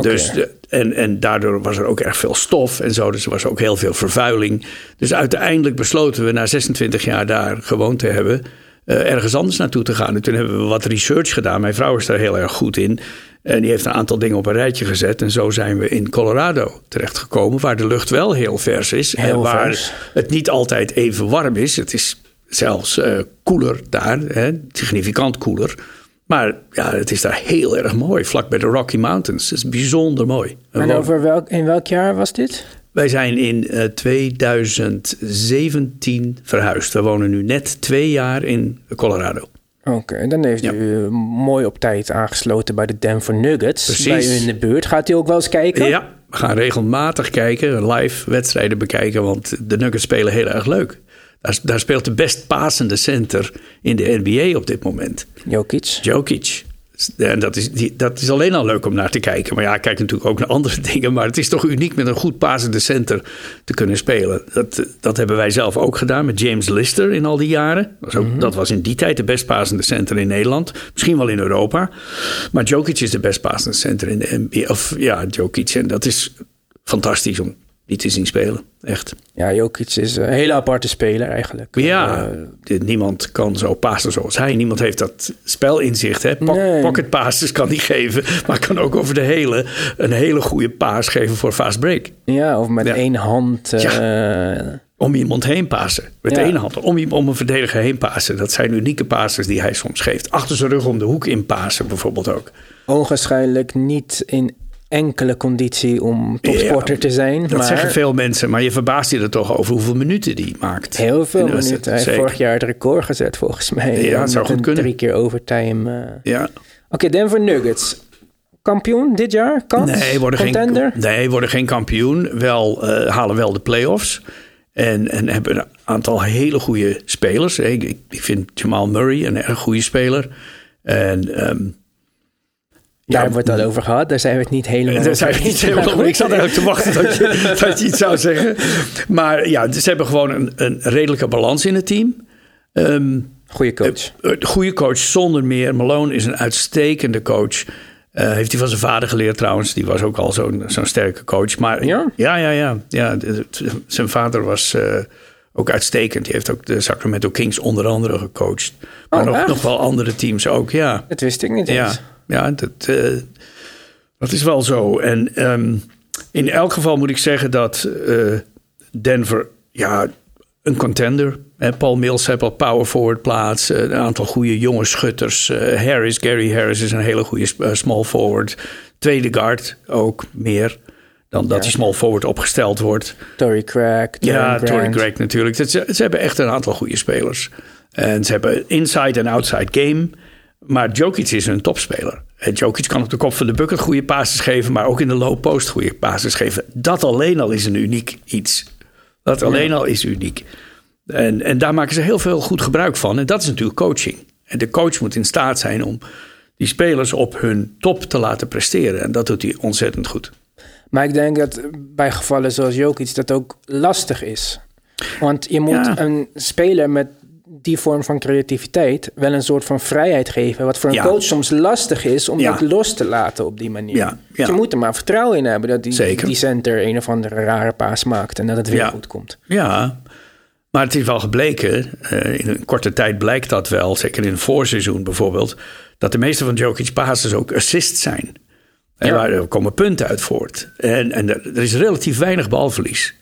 Dus de, en, en daardoor was er ook erg veel stof en zo. Dus er was ook heel veel vervuiling. Dus uiteindelijk besloten we na 26 jaar daar gewoond te hebben. eh, ergens anders naartoe te gaan. En toen hebben we wat research gedaan. Mijn vrouw is daar heel erg goed in. En die heeft een aantal dingen op een rijtje gezet. En zo zijn we in Colorado terechtgekomen. Waar de lucht wel heel vers is. en waar vers. het niet altijd even warm is. Het is zelfs eh, koeler daar. Hè, significant koeler. Maar ja, het is daar heel erg mooi. Vlak bij de Rocky Mountains. Het is bijzonder mooi. En over welk, in welk jaar was dit? Wij zijn in eh, 2017 verhuisd. We wonen nu net twee jaar in Colorado. Oké, dan heeft Ja. u eh, mooi op tijd aangesloten bij de Denver Nuggets. Precies. Bij u in de buurt. Gaat u ook wel eens kijken? Ja, we gaan regelmatig kijken, live wedstrijden bekijken, want de Nuggets spelen heel erg leuk. Daar, daar speelt de best passende center in de NBA op dit moment. Jokic. Jokic. En dat is, die, dat is alleen al leuk om naar te kijken. Maar ja, ik kijk natuurlijk ook naar andere dingen. Maar het is toch uniek met een goed passende center te kunnen spelen. Dat, dat hebben wij zelf ook gedaan met James Lister in al die jaren. Dat was, ook, dat was in die tijd de best passende center in Nederland. Misschien wel in Europa. Maar Jokic is de best passende center in de NBA. Of ja, Jokic. En dat is fantastisch om die te zien spelen. Echt. Ja, Jokic is een hele aparte speler eigenlijk. Ja, Eh, niemand kan zo passen zoals hij. Niemand heeft dat spelinzicht. Hè? Po- Nee. Pocket passes kan hij geven, maar kan ook over de hele een hele goede paas geven voor fast break. ja, of met Ja. één hand. eh, Om iemand heen passen. Met Ja. één hand. Om, om een verdediger heen passen. Dat zijn unieke passes die hij soms geeft. Achter zijn rug om de hoek in passen bijvoorbeeld ook. Ogenschijnlijk niet in enkele conditie om topsporter Ja, te zijn. Dat maar zeggen veel mensen, maar je verbaast je er toch over hoeveel minuten die maakt. heel veel minuten. Hij heeft vorig jaar het record gezet volgens mij. Ja, Met zou goed kunnen. Drie keer overtime. eh. Ja. Oké, Denver Nuggets. Kampioen dit jaar? Kans? Nee, worden Contender? geen, nee, worden geen kampioen. Wel, eh, halen wel de play-offs. En, en hebben een aantal hele goede spelers. Ik, ik, ik vind Jamal Murray een erg goede speler. En ehm, Daar ja, wordt het over gehad. Daar zijn we het niet helemaal daar zijn we over niet helemaal over. Ik zat eigenlijk te wachten dat je, dat je iets zou zeggen. Maar ja, ze hebben gewoon een, een redelijke balans in het team. Ehm, Goeie coach. een goede coach zonder meer. Malone is een uitstekende coach. Eh, heeft hij van zijn vader geleerd trouwens. Die was ook al zo'n zo'n sterke coach. Maar Ja? ja, ja, ja. zijn vader was eh, ook uitstekend. Die heeft ook de Sacramento Kings onder andere gecoacht. Maar Oh, nog, wel andere teams ook, ja. Dat wist ik niet eens. ja dat, eh, dat is wel zo. En ehm, in elk geval moet ik zeggen dat eh, Denver, ja, een contender. Hè, Paul Mills heeft al power forward plaats. eh, Een aantal goede jonge schutters. Harris, Gary Harris is een hele goede small forward. Tweede guard ook meer. dan dat die small forward opgesteld wordt. Tory Craig. Ja, Tory Craig natuurlijk. Ze, ze hebben echt een aantal goede spelers. En ze hebben inside en outside game. Maar Jokic is een topspeler. En Jokic kan op de kop van de bucket goede passes geven, maar ook in de low post goede passes geven. Dat alleen al is een uniek iets. Dat alleen al is uniek. En, en daar maken ze heel veel goed gebruik van. En dat is natuurlijk coaching. En de coach moet in staat zijn om die spelers op hun top te laten presteren. En dat doet hij ontzettend goed. Maar ik denk dat bij gevallen zoals Jokic dat ook lastig is. Want je moet een speler met die vorm van creativiteit wel een soort van vrijheid geven. Wat voor een coach soms lastig is om dat los te laten op die manier. Ja. je moet er maar vertrouwen in hebben dat die, die center een of andere rare paas maakt en dat het weer goed komt. Ja, maar het is wel gebleken, uh, in een korte tijd blijkt dat wel, zeker in een voorseizoen bijvoorbeeld, dat de meeste van Jokic passes ook assist zijn. En waar er komen punten uit voort. En, en er is relatief weinig balverlies.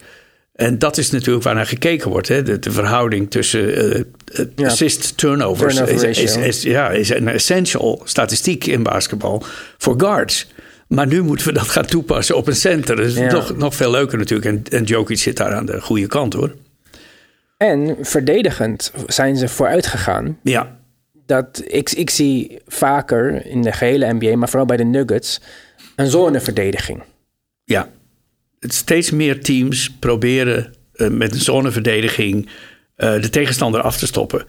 En dat is natuurlijk waar naar gekeken wordt. Hè? De, verhouding tussen uh, assist turnovers is, is, ja, is een essential statistiek in basketbal voor guards. Maar nu moeten we dat gaan toepassen op een center. Dat is nog, nog veel leuker natuurlijk. En, en Jokic zit daar aan de goede kant hoor. En verdedigend zijn ze vooruit gegaan. Ja. Dat, ik, ik zie vaker in de gehele NBA, maar vooral bij de Nuggets, een zoneverdediging. Ja, steeds meer teams proberen uh, met een zoneverdediging uh, de tegenstander af te stoppen.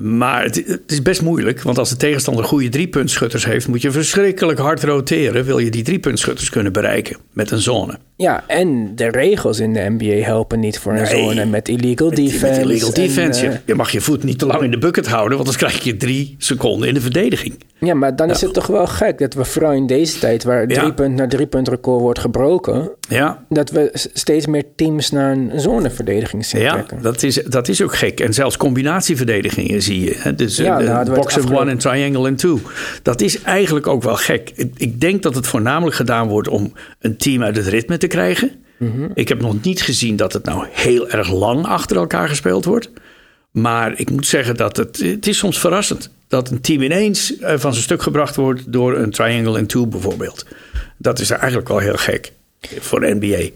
Maar het, het, is best moeilijk, want als de tegenstander goede driepuntschutters heeft, moet je verschrikkelijk hard roteren. Wil je die driepuntschutters kunnen bereiken met een zone? Ja, en de regels in de NBA helpen niet voor een zone met illegal defense. Met illegal defense. En, uh, je mag je voet niet te lang in de bucket houden, want dan krijg je drie seconden in de verdediging. Ja, maar dan is het toch wel gek dat we vooral in deze tijd, waar drie punt naar drie punt record wordt gebroken, ja. dat we steeds meer teams naar een zoneverdediging zien ja, dat is, dat is ook gek. En zelfs combinatieverdedigingen zie je. Dus ja, uh, box of one en triangle and two. Dat is eigenlijk ook wel gek. Ik denk dat het voornamelijk gedaan wordt om een team uit het ritme te krijgen. Mhm. Ik heb nog niet gezien dat het nou heel erg lang achter elkaar gespeeld wordt. Maar ik moet zeggen dat het, het is soms verrassend dat een team ineens eh, van zijn stuk gebracht wordt door een triangle and two bijvoorbeeld. Dat is eigenlijk wel heel gek voor de NBA.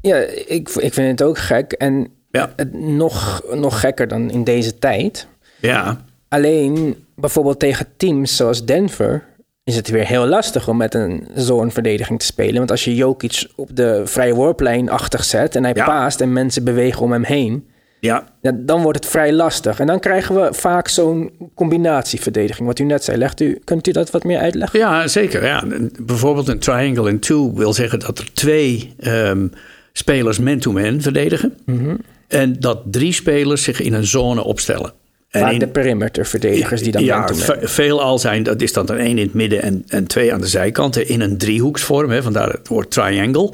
Ja, ik, ik vind het ook gek. En ja. het nog, nog gekker dan in deze tijd. Ja. Alleen bijvoorbeeld tegen teams zoals Denver is het weer heel lastig om met een zo'n verdediging te spelen. Want als je Jokic op de vrije worplijn achter zet en hij paast en mensen bewegen om hem heen, ja. dan wordt het vrij lastig. En dan krijgen we vaak zo'n combinatieverdediging. Wat u net zei, legt u, kunt u dat wat meer uitleggen? Ja, zeker. Ja. Bijvoorbeeld een triangle in two wil zeggen dat er twee um, spelers man-to-man verdedigen. Mhm. En dat drie spelers zich in een zone opstellen. En Vaak in, de perimeterverdedigers die dan ja, veelal zijn, dat is dan er één in het midden en, en twee aan de zijkanten in een driehoeksvorm. Hè, vandaar het woord triangle.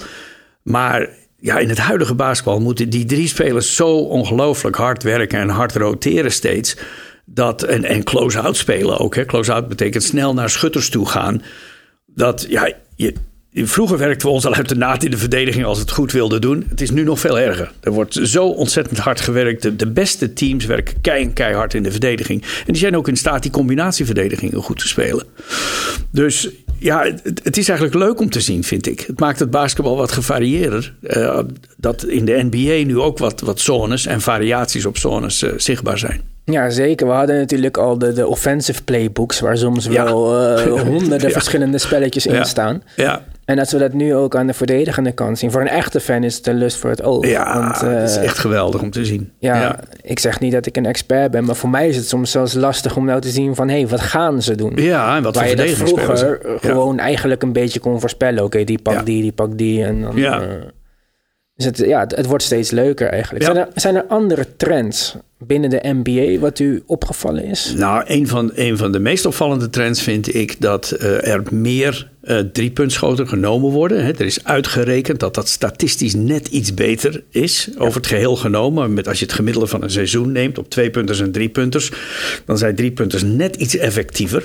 Maar ja, in het huidige basketbal moeten die drie spelers zo ongelooflijk hard werken en hard roteren steeds. Dat, en, en close-out spelen ook. Close-out betekent snel naar schutters toe gaan. Dat ja, je, Vroeger werkten we ons al uit de naad in de verdediging als het goed wilde doen. Het is nu nog veel erger. Er wordt zo ontzettend hard gewerkt. De, beste teams werken kei keihard in de verdediging. En die zijn ook in staat die combinatieverdedigingen goed te spelen. Dus ja, het, het, is eigenlijk leuk om te zien, vind ik. Het maakt het basketbal wat gevarieerder. Uh, dat in de NBA nu ook wat, wat zones en variaties op zones uh, zichtbaar zijn. Ja, zeker. We hadden natuurlijk al de, de offensive playbooks... waar soms wel uh, honderden verschillende spelletjes in staan. Ja. En dat we dat nu ook aan de verdedigende kant zien. Voor een echte fan is het een lust voor het oog. Ja, want, uh, het is echt geweldig om te zien. Ja, ik zeg niet dat ik een expert ben, maar voor mij is het soms zelfs lastig om nou te zien van... hé, hey, wat gaan ze doen? Ja, en wat Waar je dat vroeger gewoon eigenlijk een beetje kon voorspellen. Oké, die pakt die, die pakt die. En dan, ja. Uh, dus het, ja, het, wordt steeds leuker eigenlijk. Zijn, er, zijn er andere trends binnen de NBA wat u opgevallen is? Nou, een van, een van de meest opvallende trends vind ik dat uh, er meer uh, driepuntschoten genomen worden. Hè. Er is uitgerekend dat dat statistisch net iets beter is over het geheel genomen. Met als je het gemiddelde van een seizoen neemt op twee punters en drie punters, dan zijn drie punters net iets effectiever.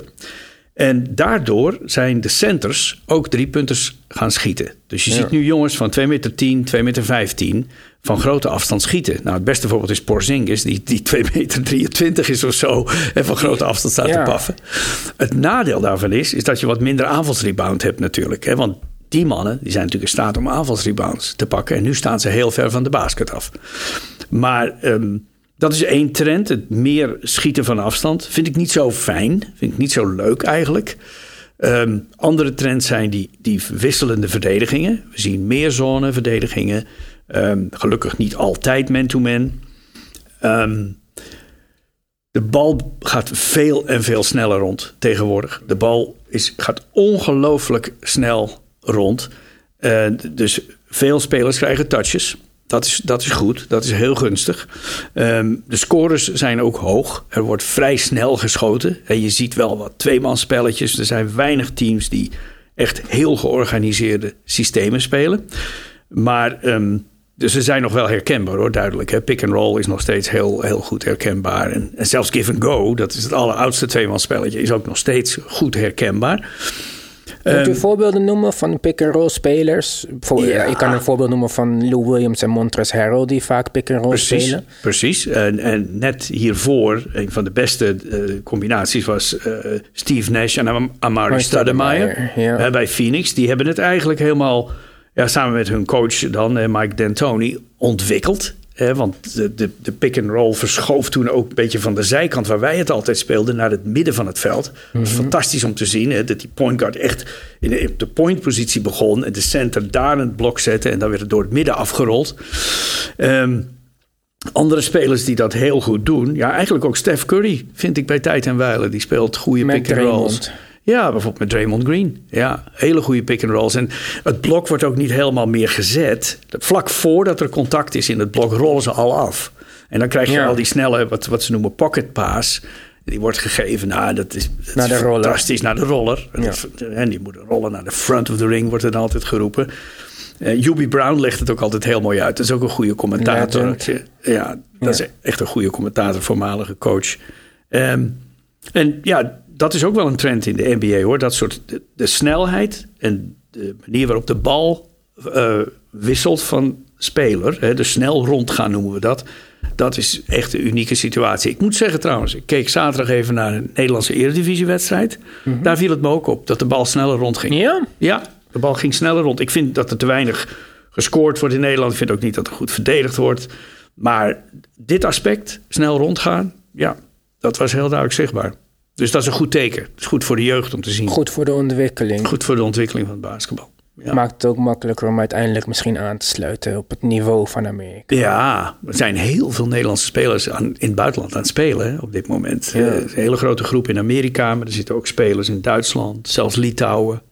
En daardoor zijn de centers ook drie punters gaan schieten. Dus je ziet nu jongens van 2 meter 10, 2 meter 15 van grote afstand schieten. Nou, het beste voorbeeld is Porzingis, die, die 2 meter 23 is of zo en van grote afstand staat te paffen. Het nadeel daarvan is, is dat je wat minder aanvalsrebound hebt natuurlijk. Hè? Want die mannen die zijn natuurlijk in staat om aanvalsrebounds te pakken. En nu staan ze heel ver van de basket af. Maar ehm, dat is één trend. Het meer schieten van afstand. Vind ik niet zo fijn. Vind ik niet zo leuk eigenlijk. Ehm, andere trends zijn die, die wisselende verdedigingen. We zien meer zoneverdedigingen. Um, gelukkig niet altijd man-to-man. de bal gaat veel en veel sneller rond tegenwoordig. De bal is, gaat ongelooflijk snel rond. Uh, dus veel spelers krijgen touches. Dat is, dat is goed, dat is heel gunstig. Um, de scores zijn ook hoog. Er wordt vrij snel geschoten. En je ziet wel wat tweemanspelletjes. Er zijn weinig teams die echt heel georganiseerde systemen spelen. Maar um, dus ze zijn nog wel herkenbaar hoor, duidelijk. Hè? Pick and roll is nog steeds heel, heel goed herkenbaar. En, en zelfs give and go, dat is het alleroudste tweemanspelletje, is ook nog steeds goed herkenbaar. Kunt u um, voorbeelden noemen van pick-and-roll spelers? Ja. Ik kan een voorbeeld noemen van Lou Williams en Montrezl Harrell... die vaak pick-and-roll spelen. Precies. En, en net hiervoor, een van de beste uh, combinaties... was uh, Steve Nash en Am Amari Stoudemire ja. uh, bij Phoenix. Die hebben het eigenlijk helemaal... Ja, samen met hun coach dan, Mike D'Antoni, ontwikkeld want de, de, de pick-and-roll verschoof toen ook een beetje van de zijkant waar wij het altijd speelden naar het midden van het veld. Dat was mhm. fantastisch om te zien. Hè, dat die point guard echt in de, op de point-positie begon. En de center daar een blok zette. En dan werd het door het midden afgerold. Um, andere spelers die dat heel goed doen. Ja, eigenlijk ook Steph Curry vind ik bij tijd en wijle. Die speelt goede pick-and-rolls. Ja, bijvoorbeeld met Draymond Green. Ja, hele goede pick-and-rolls. En het blok wordt ook niet helemaal meer gezet. Vlak voordat er contact is in het blok rollen ze al af. En dan krijg je al die snelle, wat, wat ze noemen pocket pass. Die wordt gegeven, nou, dat is, dat naar de fantastisch, naar de roller. En die moet rollen naar de front of the ring, wordt er altijd geroepen. Uh, Yubi Brown legt het ook altijd heel mooi uit. Dat is ook een goede commentator. Ja, dat is echt een goede commentator, voormalige coach. Um, en ja, dat is ook wel een trend in de NBA hoor. Dat soort de, snelheid en de manier waarop de bal uh, wisselt van speler. Hè, de snel rondgaan noemen we dat. Dat is echt een unieke situatie. Ik moet zeggen trouwens, ik keek zaterdag even naar een Nederlandse eredivisiewedstrijd. Mm Daar viel het me ook op dat de bal sneller rondging. Ja? Ja, de bal ging sneller rond. Ik vind dat er te weinig gescoord wordt in Nederland. Ik vind ook niet dat er goed verdedigd wordt. Maar dit aspect, snel rondgaan, ja, dat was heel duidelijk zichtbaar. Dus dat is een goed teken. Het is goed voor de jeugd om te zien. Goed voor de ontwikkeling. Goed voor de ontwikkeling van het basketbal. Ja. Maakt het ook makkelijker om uiteindelijk misschien aan te sluiten op het niveau van Amerika. Ja, er zijn heel veel Nederlandse spelers aan, in het buitenland aan het spelen op dit moment. Ja. Uh, een hele grote groep in Amerika, maar er zitten ook spelers in Duitsland, zelfs Litouwen.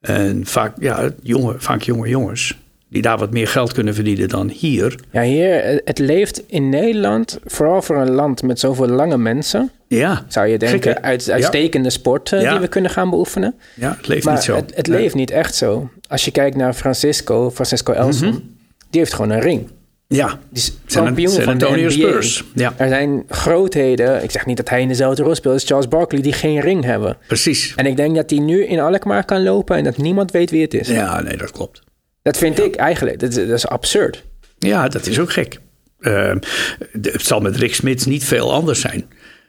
En vaak, ja, jonge, vaak jonge jongens die daar wat meer geld kunnen verdienen dan hier. Ja, hier, het leeft in Nederland, vooral voor een land met zoveel lange mensen. Ja. Zou je denken, uit, uitstekende ja. sport uh, die we kunnen gaan beoefenen. Ja, het leeft niet zo. Het, het leeft niet echt zo. Als je kijkt naar Francisco, Francisco Elson, mm -hmm. die heeft gewoon een ring. Ja, die is kampioen van de NBA. Spurs. Ja. Er zijn grootheden, ik zeg niet dat hij in dezelfde rol speelt als Charles Barkley, die geen ring hebben. Precies. En ik denk dat hij nu in Alkmaar kan lopen en dat niemand weet wie het is. Ja, nee, dat klopt. Dat vind ik eigenlijk, dat, dat, is absurd. Ja, dat is ook gek. Uh, het zal met Rick Smits niet veel anders zijn.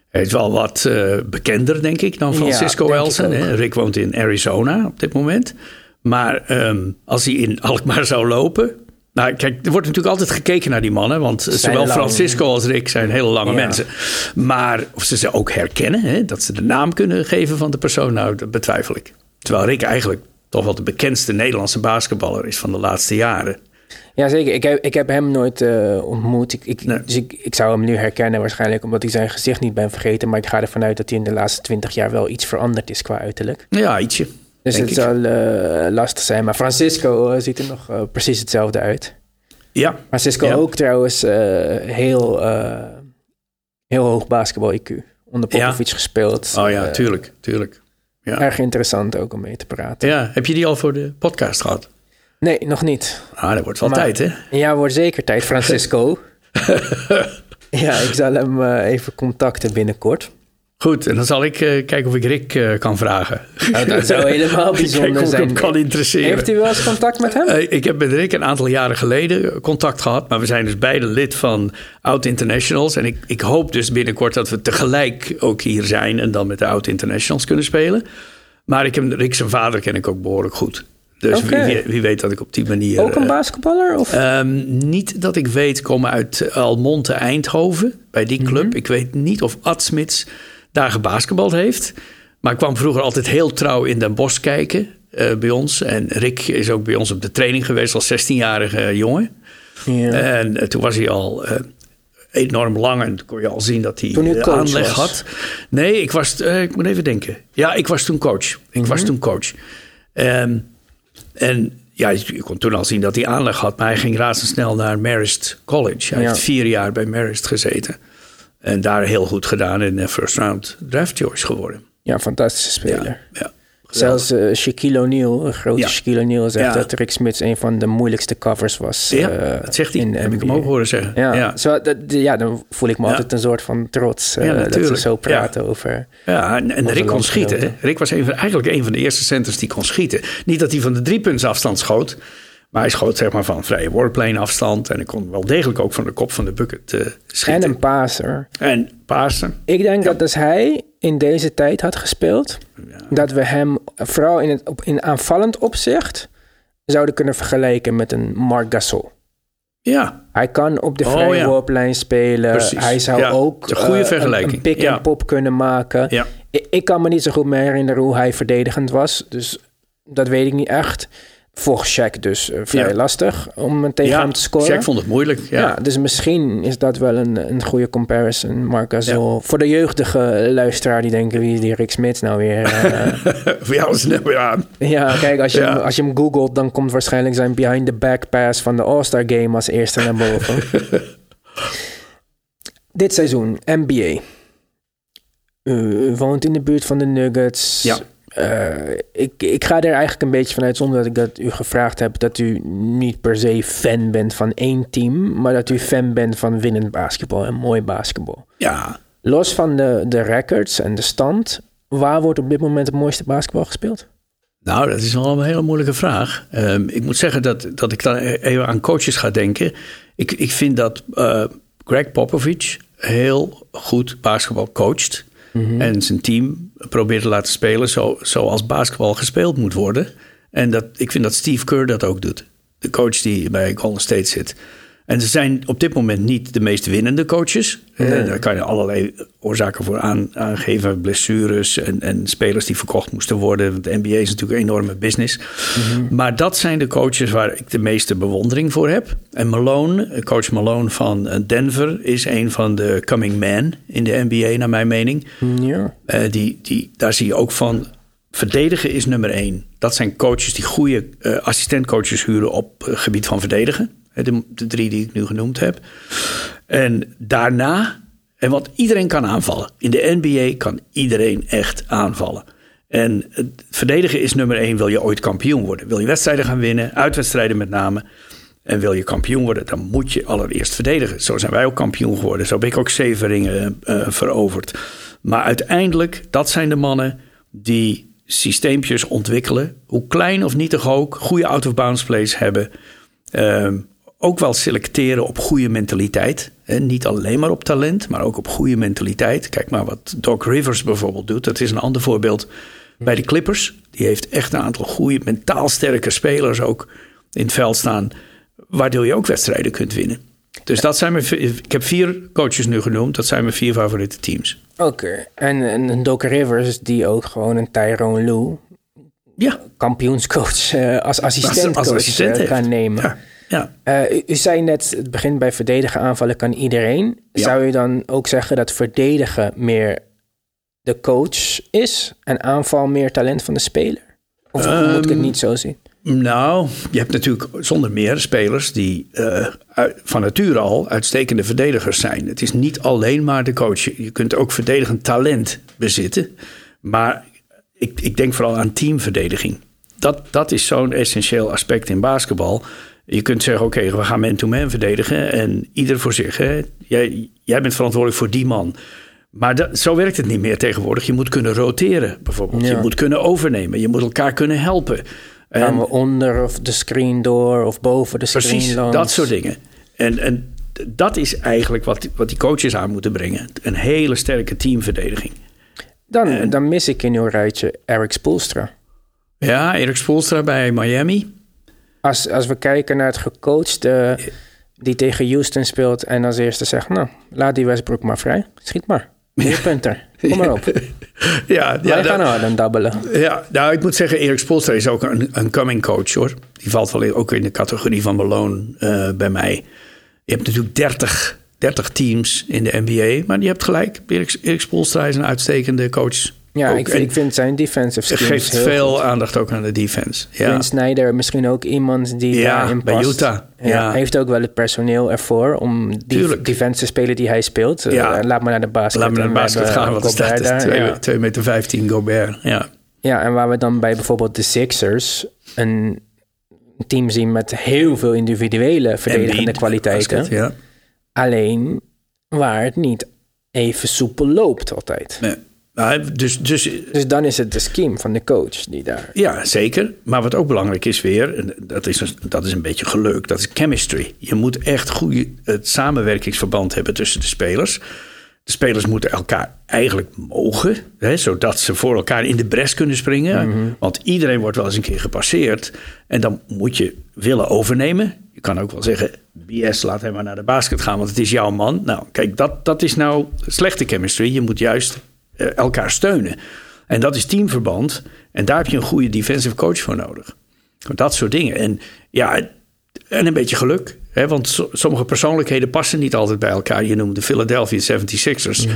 Hij is wel wat uh, bekender, denk ik, dan Francisco ja, Elson. Rick woont in Arizona op dit moment. Maar um, als hij in Alkmaar zou lopen. Nou, kijk, er wordt natuurlijk altijd gekeken naar die mannen. Want zowel Francisco als Rick zijn hele lange ja. mensen. Maar of ze ze ook herkennen, hè, dat ze de naam kunnen geven van de persoon, nou, dat betwijfel ik. Terwijl Rick eigenlijk toch wel de bekendste Nederlandse basketballer is van de laatste jaren. Ja, zeker. Ik heb, ik heb hem nooit uh, ontmoet. Ik, ik, nee. Dus ik, ik zou hem nu herkennen waarschijnlijk omdat ik zijn gezicht niet ben vergeten. Maar ik ga ervan uit dat hij in de laatste twintig jaar wel iets veranderd is qua uiterlijk. Ja, ietsje. Dus het ik. zal uh, lastig zijn. Maar Francisco uh, ziet er nog precies hetzelfde uit. Ja. Francisco ja. ook trouwens heel, heel hoog basketbal IQ. Onder Popovic ja. gespeeld. Oh ja, tuurlijk, tuurlijk. Ja. Erg interessant ook om mee te praten. Ja, heb je die al voor de podcast gehad? Nee, nog niet. Ah, dat wordt wel maar, tijd, hè? Ja, wordt zeker tijd, Francisco. ja, ik zal hem uh, even contacten binnenkort. Goed, en dan zal ik uh, kijken of ik Rick uh, kan vragen. Dat zou helemaal bijzonder zijn. hem kan interesseren. Heeft u wel eens contact met hem? Uh, ik heb met Rick een aantal jaren geleden contact gehad. Maar we zijn dus beide lid van Oud Internationals. En ik, ik hoop dus binnenkort dat we tegelijk ook hier zijn. En dan met de Oud Internationals kunnen spelen. Maar ik heb, Rick zijn vader ken ik ook behoorlijk goed. Dus wie, wie weet dat ik op die manier... Ook een eh, basketballer? Of? Ehm, niet dat ik weet, komen uit Almonte Eindhoven, bij die club. Ik weet niet of Ad Smits daar gebasketbald heeft. Maar kwam vroeger altijd heel trouw in Den Bosch kijken eh, bij ons. En Rick is ook bij ons op de training geweest als 16-jarige jongen. ja. En eh, toen was hij al eh, enorm lang en toen kon je al zien dat hij Toen eh, aanleg was? had. Nee, ik was, eh, ik moet even denken. Ja, ik was toen coach. Ik Mhm. was toen coach. Ehm, en ja, je kon toen al zien dat hij aanleg had, maar hij ging razendsnel naar Marist College. Hij Ja. heeft vier jaar bij Marist gezeten. En daar heel goed gedaan in de first round draft choice geworden. ja, fantastische speler. Ja, ja. Zelfs eh, Shaquille O'Neal, een grote Ja. Shaquille O'Neal, zegt Ja. dat Rick Smits een van de moeilijkste covers was. Ja, eh, dat zegt hij. in Heb ik hem ook horen zeggen. Ja, ja. Zo, dat, ja, dan voel ik me altijd een soort van trots eh, Ja, dat ze zo praten over. Ja, en, Rick kon schieten. hè. Rick was een van, eigenlijk een van de eerste centers die kon schieten. Niet dat hij van de driepuntsafstand schoot. Maar hij schoot zeg maar van vrije warplane afstand. En hij kon wel degelijk ook van de kop van de bucket eh, schieten. En een paser. En Pasen. Ik denk dat als hij in deze tijd had gespeeld, dat we hem vooral in, het, in aanvallend opzicht zouden kunnen vergelijken met een Mark Gasol. Ja, Hij kan op de Oh, vrije ja. worplijn spelen. Precies. Hij zou ook een goede eh, vergelijking. een pick en pop kunnen maken. Ik, ik kan me niet zo goed meer herinneren hoe hij verdedigend was. Dus dat weet ik niet echt. Volgens Shaq dus eh, vrij Ja. lastig om tegen ja. hem te scoren. Shaq vond het moeilijk. ja. Ja. dus misschien is dat wel een, een goede comparison. Marc Gasol. Voor de jeugdige luisteraar die denken... wie is die Rick Smits nou weer? Voor jou is het net weer aan. ja, kijk, als je, Ja. Hem, als je hem googelt... dan komt waarschijnlijk zijn behind-the-back pass... van de All-Star Game als eerste naar boven. Dit seizoen, NBA. U woont in de buurt van de Nuggets. Ja. Eh, ik, ik ga er eigenlijk een beetje vanuit, zonder dat ik dat u gevraagd heb, dat u niet per se fan bent van één team, maar dat u fan bent van winnend basketbal en mooi basketbal. Ja, Los van de, de records en de stand, waar wordt op dit moment het mooiste basketbal gespeeld? Nou, dat is wel een hele moeilijke vraag. Ehm, ik moet zeggen dat, dat ik dan even aan coaches ga denken. Ik, ik vind dat eh, Greg Popovich heel goed basketbal coacht. En zijn team probeert te laten spelen zo, zoals basketbal gespeeld moet worden. En dat, ik vind dat Steve Kerr dat ook doet. De coach die bij Golden State zit. En ze zijn op dit moment niet de meest winnende coaches. Eh, daar kan je allerlei oorzaken voor aan, aangeven. Blessures en, en spelers die verkocht moesten worden. Want de NBA is natuurlijk een enorme business. Maar dat zijn de coaches waar ik de meeste bewondering voor heb. En Malone, coach Malone van eh, Denver... is een van de coming men in de NBA, naar mijn mening. Ja. Eh, die, die, daar zie je ook van. Verdedigen is nummer één. Dat zijn coaches die goede eh, assistentcoaches huren op het gebied van verdedigen. De, de drie die ik nu genoemd heb. En daarna, en want iedereen kan aanvallen. In de NBA kan iedereen echt aanvallen. En het verdedigen is nummer één. Wil je ooit kampioen worden? Wil je wedstrijden gaan winnen? Uitwedstrijden met name. En wil je kampioen worden, dan moet je allereerst verdedigen. Zo zijn wij ook kampioen geworden. Zo heb ik ook zeven ringen eh, veroverd. Maar uiteindelijk, dat zijn de mannen die systeempjes ontwikkelen. Hoe klein of nietig ook. Goede out-of-bounds plays hebben. Ehm, ook wel selecteren op goede mentaliteit. En niet alleen maar op talent, maar ook op goede mentaliteit. Kijk maar wat Doc Rivers bijvoorbeeld doet. Dat is een ander voorbeeld bij de Clippers. Die heeft echt een aantal goede, mentaal sterke spelers ook in het veld staan. Waardoor je ook wedstrijden kunt winnen. Dus dat zijn mijn, ik heb vier coaches nu genoemd. Dat zijn mijn vier favoriete teams. Oké, en, en Doc Rivers die ook gewoon een Tyrone Lue, Ja, kampioenscoach, eh, als assistent, als assistent eh, gaan nemen. ja, ja. Eh, u, zei net, het begint bij verdedigen, aanvallen kan iedereen. Ja. Zou je dan ook zeggen dat verdedigen meer de coach is en aanval meer talent van de speler? Of moet ik het Ehm, niet zo zien? Nou, je hebt natuurlijk zonder meer spelers die eh, van nature al uitstekende verdedigers zijn. Het is niet alleen maar de coach. Je kunt ook verdedigend talent bezitten. Maar ik, ik denk vooral aan teamverdediging. Dat, dat is zo'n essentieel aspect in basketbal. Je kunt zeggen, oké, we gaan man-to-man verdedigen en ieder voor zich. Hè? Jij, jij bent verantwoordelijk voor die man. Maar dat, zo werkt het niet meer tegenwoordig. Je moet kunnen roteren, bijvoorbeeld. Ja. Je moet kunnen overnemen. Je moet elkaar kunnen helpen. Gaan En- we onder of de screen door of boven de screen Precies, langs? dat soort dingen. En, en dat is eigenlijk wat, wat die coaches aan moeten brengen. Een hele sterke teamverdediging. Dan, dan mis ik in uw rijtje Eric Spoelstra. Ja, Erik Spoelstra bij Miami. Als, als we kijken naar het gecoachte die tegen Houston speelt en als eerste zegt, nou, laat die Westbrook maar vrij. Schiet maar. Vier punten. Kom maar op. ja, ja, Wij gaan hard aan dabbelen. Ja, nou, ik moet zeggen, Erik Spoelstra is ook een, een coming coach, hoor. Die valt wel ook in de categorie van Malone uh, bij mij. Je hebt natuurlijk 30, 30 teams in de NBA, maar je hebt gelijk. Erik, Erik Spoelstra is een uitstekende coach. Ja, ik, ik, vind zijn defensive skills geeft heel veel goed. aandacht ook aan de defense. Ja. Quinn Snyder, misschien ook iemand die Ja, daarin bij past. Utah. Ja, Ja. Heeft ook wel het personeel ervoor om die defense te spelen die hij speelt. Eh, laat maar naar de basket. Laat me naar de basket gaan, want er staat Gobert daar, er ja. 2 meter 15 Gobert. Ja. Ja, en waar we dan bij bijvoorbeeld de Sixers een team zien met heel veel individuele verdedigende kwaliteiten. basket, ja. Alleen waar het niet even soepel loopt altijd. Nee. Nou, dus, dus Dus dan is het de scheme van de coach die daar... Ja, zeker. Maar wat ook belangrijk is weer, en dat is, een- dat is een beetje geluk, dat is chemistry. Je moet echt goed het samenwerkingsverband hebben tussen de spelers. De spelers moeten elkaar eigenlijk mogen, hè, zodat ze voor elkaar in de bres kunnen springen. Want iedereen wordt wel eens een keer gepasseerd. En dan moet je willen overnemen. Je kan ook wel zeggen, BS, laat hem maar naar de basket gaan, want het is jouw man. Nou, kijk, dat, dat is nou slechte chemistry. Je moet juist elkaar steunen. En dat is teamverband. En daar heb je een goede defensive coach voor nodig. Dat soort dingen. En ja, en een beetje geluk. Hè? Want so- sommige persoonlijkheden passen niet altijd bij elkaar. Je noemde de Philadelphia 76ers.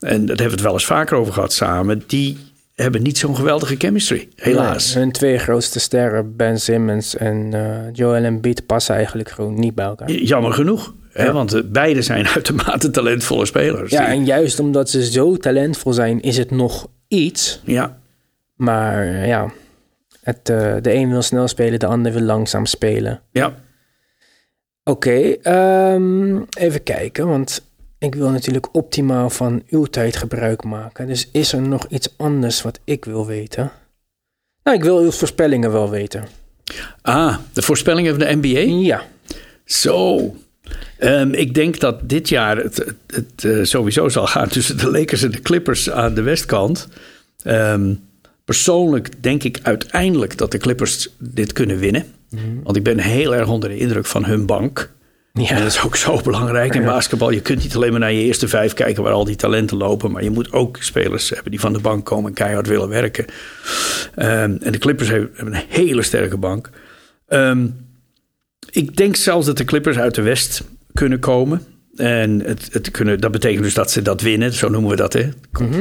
En daar hebben we het wel eens vaker over gehad samen. Die hebben niet zo'n geweldige chemistry. Helaas. Hun twee grootste sterren, Ben Simmons en eh, Joel Embiid, passen eigenlijk gewoon niet bij elkaar. Jammer genoeg. Hè? Want eh, beide zijn uitermate talentvolle spelers. Ja, Die- en juist omdat ze zo talentvol zijn, is het nog iets. ja. Maar eh, ja, het, eh, de een wil snel spelen, de ander wil langzaam spelen. ja. Oké, ehm, even kijken, want ik wil natuurlijk optimaal van uw tijd gebruik maken. Dus is er nog iets anders wat ik wil weten? Nou, ik wil uw voorspellingen wel weten. Ah, de voorspellingen van de NBA? Ja, Zo. Ehm, ik denk dat dit jaar het, het, eh, sowieso zal gaan tussen de Lakers en de Clippers aan de westkant. Ehm, persoonlijk denk ik uiteindelijk dat de Clippers dit kunnen winnen. Want ik ben heel erg onder de indruk van hun bank. En ja. dat is ook zo belangrijk in basketbal. Je kunt niet alleen maar naar je eerste vijf kijken waar al die talenten lopen. Maar je moet ook spelers hebben die van de bank komen en keihard willen werken. Ehm, en de Clippers hebben hebben een hele sterke bank. Ehm, ik denk zelfs dat de Clippers uit de West kunnen komen. En het, het kunnen, dat betekent dus dat ze dat winnen. Zo noemen we dat, hè?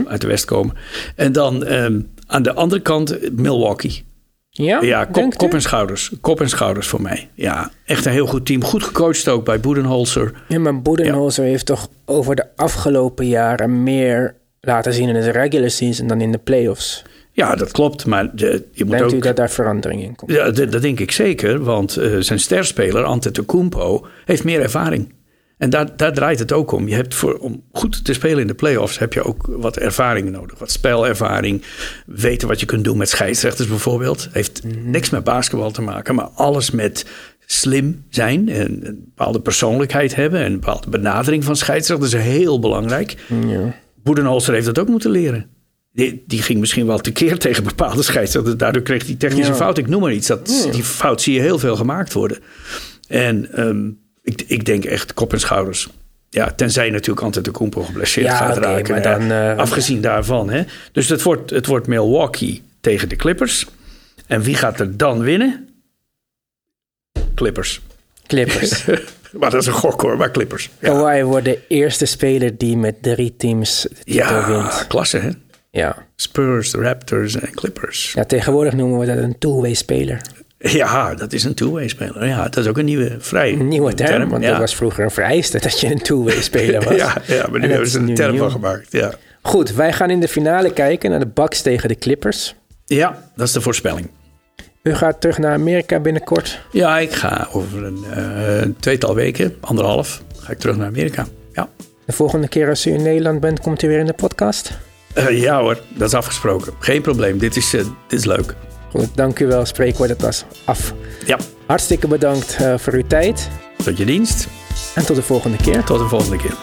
Uit de West komen. En dan ehm, aan de andere kant Milwaukee. Ja, Ja, kop, en schouders. Kop en schouders voor mij. Ja, echt een heel goed team. Goed gecoacht ook bij Boedenholzer. Ja, maar Budenholzer heeft toch over de afgelopen jaren meer laten zien in de regular season dan in de playoffs. Ja, dat klopt. Maar de, je moet Denkt ook... u dat daar verandering in komt? Ja, dat, denk ik zeker. Want eh, zijn sterspeler, Antetokounmpo, heeft meer ervaring. En daar, daar draait het ook om. Je hebt voor, om goed te spelen in de playoffs heb je ook wat ervaring nodig. Wat spelervaring. Weten wat je kunt doen met scheidsrechters bijvoorbeeld. Heeft niks met basketbal te maken, maar alles met slim zijn. En een bepaalde persoonlijkheid hebben. En een bepaalde benadering van scheidsrechters is heel belangrijk. Ja. Boedenholzer heeft dat ook moeten leren. Die, die ging misschien wel tekeer tegen bepaalde scheidsrechters. Daardoor kreeg hij technische Ja. fout. Ik noem maar iets. Dat, Die fout zie je heel veel gemaakt worden. En ehm, ik, ik denk echt kop en schouders. Ja, tenzij natuurlijk Antetokounmpo geblesseerd Ja, gaat oké, raken. maar dan, eh, afgezien daarvan. Hè. Dus het wordt, het wordt Milwaukee tegen de Clippers. En wie gaat er dan winnen? Clippers. Clippers. Maar dat is een gok hoor, maar Clippers. Ja, Kawhi wordt de eerste speler die met drie teams de titel ja wint. klasse hè. Ja. Spurs, Raptors en Clippers. ja, tegenwoordig noemen we dat een two-way speler. Ja, dat is een two-way speler. Ja, dat is ook een nieuwe, vrij Een nieuwe term, want ja. dat was vroeger een vereiste dat je een two-way speler was. ja, ja, maar nu hebben is ze er een term nieuw. van gemaakt. Ja. Goed, wij gaan in de finale kijken naar de Bucks tegen de Clippers. ja, dat is de voorspelling. U gaat terug naar Amerika binnenkort. Ja, ik ga over een eh, tweetal weken, anderhalf, ga ik terug naar Amerika. Ja. De volgende keer als u in Nederland bent, komt u weer in de podcast. Eh, ja hoor, dat is afgesproken. Geen probleem, dit is, eh, dit is leuk. Goed, dank u wel. Spreekwoord, het was af. Ja, Hartstikke bedankt eh, voor uw tijd. tot je dienst. En tot de volgende keer. Tot de volgende keer.